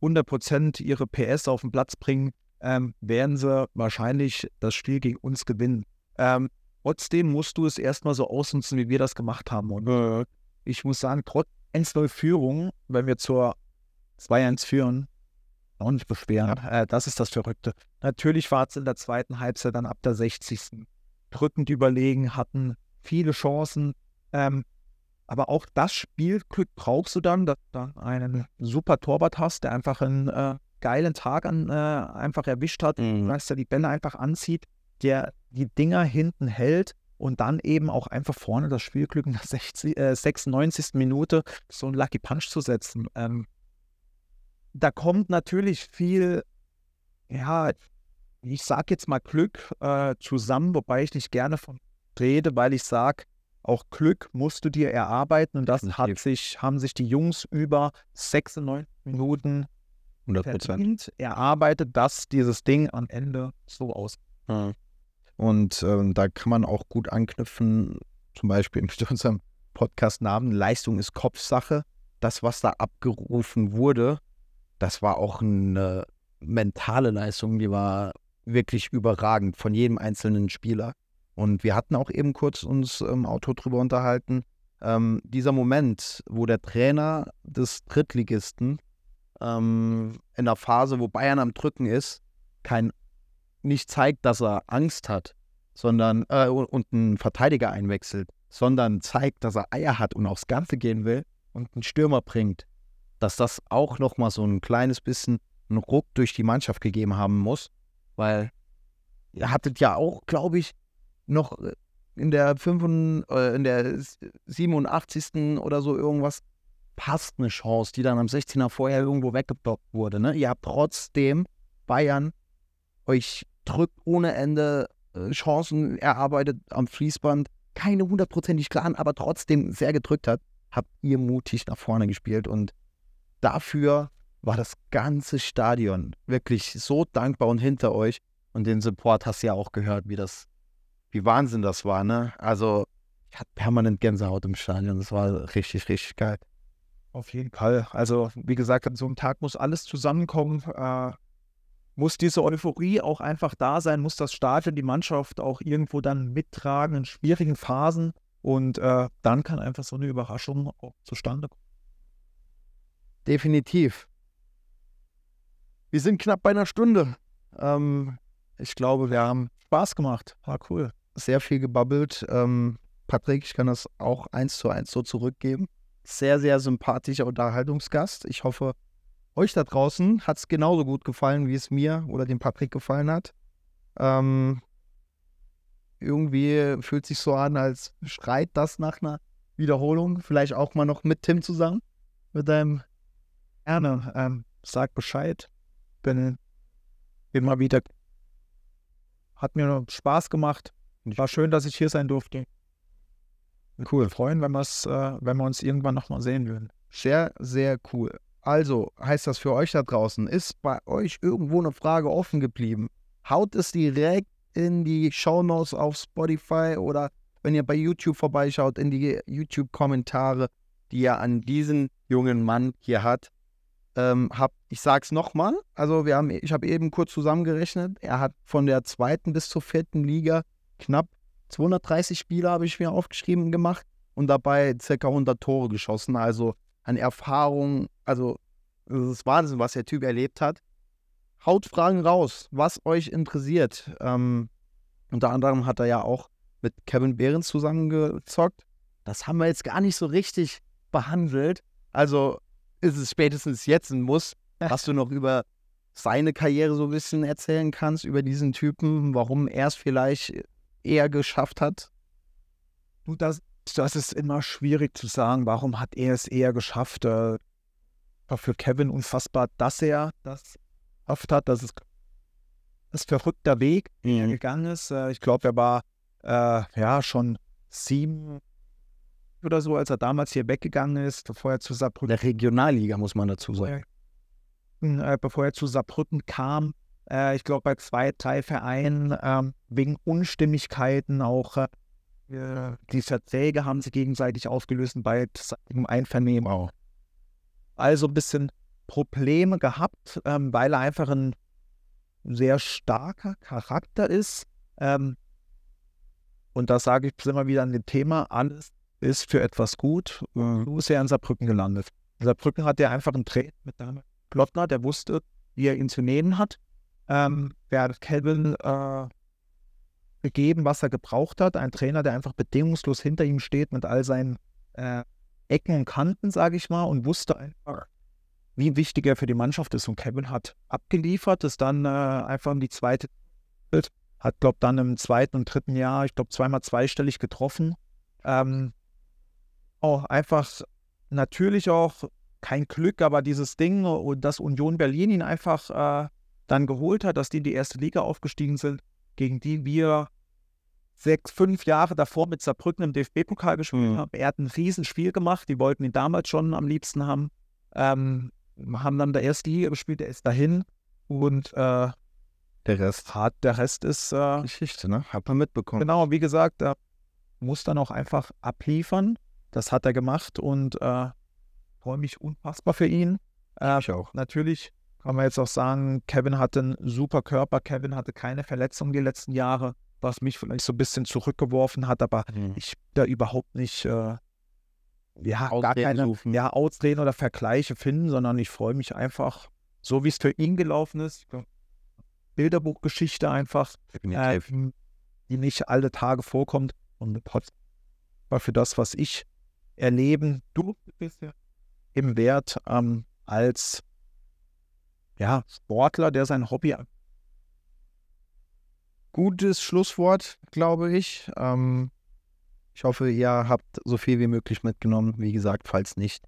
Speaker 5: 100% ihre PS auf den Platz bringen, ähm, werden sie wahrscheinlich das Spiel gegen uns gewinnen. Ähm, trotzdem musst du es erstmal so ausnutzen, wie wir das gemacht haben. Und äh, ich muss sagen, trotz 1-0 Führung, wenn wir zur 2-1 führen, auch nicht beschweren. Äh, das ist das Verrückte. Natürlich war es in der zweiten Halbzeit dann ab der 60. drückend überlegen, hatten viele Chancen. Ähm, aber auch das Spielglück brauchst du dann, dass du dann einen super Torwart hast, der einfach einen äh, geilen Tag an, äh, einfach erwischt hat,
Speaker 4: Mhm.
Speaker 5: dass er die Bälle einfach anzieht, der die Dinger hinten hält und dann eben auch einfach vorne das Spielglück in der 60, äh, 96. Minute so einen Lucky Punch zu setzen. Ähm, da kommt natürlich viel, ja, ich sag jetzt mal Glück äh, zusammen, wobei ich nicht gerne von rede, weil ich sage, auch Glück musst du dir erarbeiten und das hat sich, haben sich die Jungs über 96 Minuten
Speaker 4: 100 Prozent.
Speaker 5: verdient erarbeitet, dass dieses Ding am Ende so aus.
Speaker 4: Und ähm, da kann man auch gut anknüpfen, zum Beispiel mit unserem Podcast-Namen Leistung ist Kopfsache. Das, was da abgerufen wurde, das war auch eine mentale Leistung, die war wirklich überragend von jedem einzelnen Spieler. Und wir hatten auch eben kurz uns im Auto drüber unterhalten. Ähm, dieser Moment, wo der Trainer des Drittligisten ähm, in der Phase, wo Bayern am Drücken ist, kein nicht zeigt, dass er Angst hat, sondern äh, und einen Verteidiger einwechselt, sondern zeigt, dass er Eier hat und aufs Ganze gehen will und einen Stürmer bringt, dass das auch nochmal so ein kleines bisschen einen Ruck durch die Mannschaft gegeben haben muss, weil ihr hattet ja auch, glaube ich, noch in der, 5, äh, in der 87. oder so irgendwas passt eine Chance, die dann am 16er vorher irgendwo weggeblockt wurde. Ne? Ihr habt trotzdem Bayern euch drückt ohne Ende äh, Chancen erarbeitet am Fließband, keine hundertprozentig klaren, aber trotzdem sehr gedrückt hat, habt ihr mutig nach vorne gespielt und dafür war das ganze Stadion wirklich so dankbar und hinter euch und den Support hast du ja auch gehört, wie das, wie Wahnsinn das war, ne? Also ich hatte permanent Gänsehaut im Stadion, das war richtig, richtig geil.
Speaker 5: Auf jeden Fall. Also, wie gesagt, an so einem Tag muss alles zusammenkommen. Äh, muss diese Euphorie auch einfach da sein, muss das Stadion, die Mannschaft auch irgendwo dann mittragen in schwierigen Phasen. Und äh, dann kann einfach so eine Überraschung auch zustande kommen.
Speaker 4: Definitiv. Wir sind knapp bei einer Stunde. Ähm, ich glaube, wir haben
Speaker 5: Spaß gemacht. War cool.
Speaker 4: Sehr viel gebabbelt. Ähm, Patrick, ich kann das auch eins zu eins so zurückgeben. Sehr, sehr sympathischer Unterhaltungsgast. Ich hoffe, euch da draußen hat es genauso gut gefallen, wie es mir oder dem Patrick gefallen hat. Ähm, irgendwie fühlt sich so an, als schreit das nach einer Wiederholung. Vielleicht auch mal noch mit Tim zusammen. Mit deinem
Speaker 5: Gerne. Ähm, sag Bescheid. Bin, mal wieder. Hat mir Spaß gemacht. War schön, dass ich hier sein durfte. Cool. Freuen, wenn, wir's, äh, wenn wir uns irgendwann nochmal sehen würden.
Speaker 4: Sehr, sehr cool. Also heißt das für euch da draußen, ist bei euch irgendwo eine Frage offen geblieben? Haut es direkt in die Shownotes auf Spotify oder wenn ihr bei YouTube vorbeischaut, in die YouTube-Kommentare, die ihr an diesen jungen Mann hier hat. Ähm, hab, ich sag's nochmal, also wir haben, ich habe eben kurz zusammengerechnet, er hat von der zweiten bis zur vierten Liga knapp 230 Spiele, habe ich mir aufgeschrieben, gemacht und dabei circa 100 Tore geschossen. Also an Erfahrung, also es ist Wahnsinn, was der Typ erlebt hat. Haut Fragen raus, was euch interessiert. Ähm, unter anderem hat er ja auch mit Kevin Behrens zusammengezockt. Das haben wir jetzt gar nicht so richtig behandelt. Also ist es spätestens jetzt ein Muss, was du noch über seine Karriere so ein bisschen erzählen kannst, über diesen Typen, warum er es vielleicht eher geschafft hat.
Speaker 5: Du, das, das ist immer schwierig zu sagen, warum hat er es eher geschafft. Äh, war für Kevin unfassbar, dass er das geschafft hat. Das ist ein verrückter Weg, den er gegangen ist. Äh, ich glaube, er war äh, ja schon sieben oder so, als er damals hier weggegangen ist, bevor er zu Saarbrücken,
Speaker 4: der Regionalliga, muss man dazu sagen.
Speaker 5: äh, bevor er zu Saarbrücken kam. Äh, ich glaube, bei zwei, drei Vereinen ähm, wegen Unstimmigkeiten auch äh, die Verträge haben sie gegenseitig aufgelöst bei im Einvernehmen.
Speaker 4: Wow.
Speaker 5: Also ein bisschen Probleme gehabt, ähm, weil er einfach ein sehr starker Charakter ist. Ähm, und da sage ich immer wieder an dem Thema, alles ist für etwas gut. Und so ist er in Saarbrücken gelandet. In Saarbrücken hat er einfach einen Trainer mit Name Plottner, der wusste, wie er ihn zu nehmen hat. Ähm, hat Calvin äh, gegeben, was er gebraucht hat. Ein Trainer, der einfach bedingungslos hinter ihm steht mit all seinen äh, Ecken und Kanten, sage ich mal, und wusste einfach, wie wichtig er für die Mannschaft ist. Und Kevin hat abgeliefert, ist dann äh, einfach in die zweite, hat, glaube dann im zweiten und dritten Jahr, ich glaube, zweimal zweistellig getroffen. Ähm, oh, einfach natürlich auch kein Glück, aber dieses Ding, dass Union Berlin ihn einfach äh, dann geholt hat, dass die in die erste Liga aufgestiegen sind, gegen die wir sechs, fünf Jahre davor mit Saarbrücken im DFB-Pokal gespielt
Speaker 4: Mhm.
Speaker 5: haben. Er hat ein Riesenspiel gemacht, die wollten ihn damals schon am liebsten haben. Ähm, haben dann der erste Liga gespielt, er ist dahin und äh,
Speaker 4: Der Rest.
Speaker 5: hat, der Rest ist äh,
Speaker 4: Geschichte, ne? Hat man mitbekommen.
Speaker 5: Genau, wie gesagt, er muss dann auch einfach abliefern. Das hat er gemacht und äh, freue mich unfassbar für ihn. Äh,
Speaker 4: Ich auch.
Speaker 5: natürlich kann man jetzt auch sagen, Kevin hatte einen super Körper, Kevin hatte keine Verletzungen die letzten Jahre, was mich vielleicht so ein bisschen zurückgeworfen hat, aber ich da überhaupt nicht äh, ja, gar keine
Speaker 4: suchen.
Speaker 5: ja, Ausreden oder Vergleiche finden, sondern ich freue mich einfach, so wie es für ihn gelaufen ist. Bilderbuchgeschichte einfach ähm, die nicht alle Tage vorkommt und für das, was ich erleben durfte bisher im Wert ähm, als ja, Sportler, der sein Hobby
Speaker 4: Gutes Schlusswort, glaube ich. Ähm, ich hoffe, ihr habt so viel wie möglich mitgenommen. Wie gesagt, falls nicht,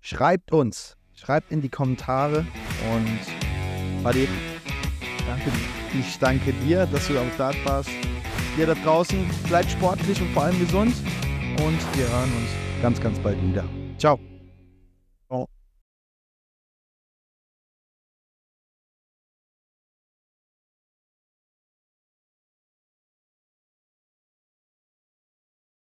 Speaker 4: schreibt uns. Schreibt in die Kommentare. Und Buddy, danke, ich danke dir, dass du am Start warst. Ihr da draußen, bleibt sportlich und vor allem gesund. Und wir hören uns ganz, ganz bald wieder. Ciao.
Speaker 5: Ciao.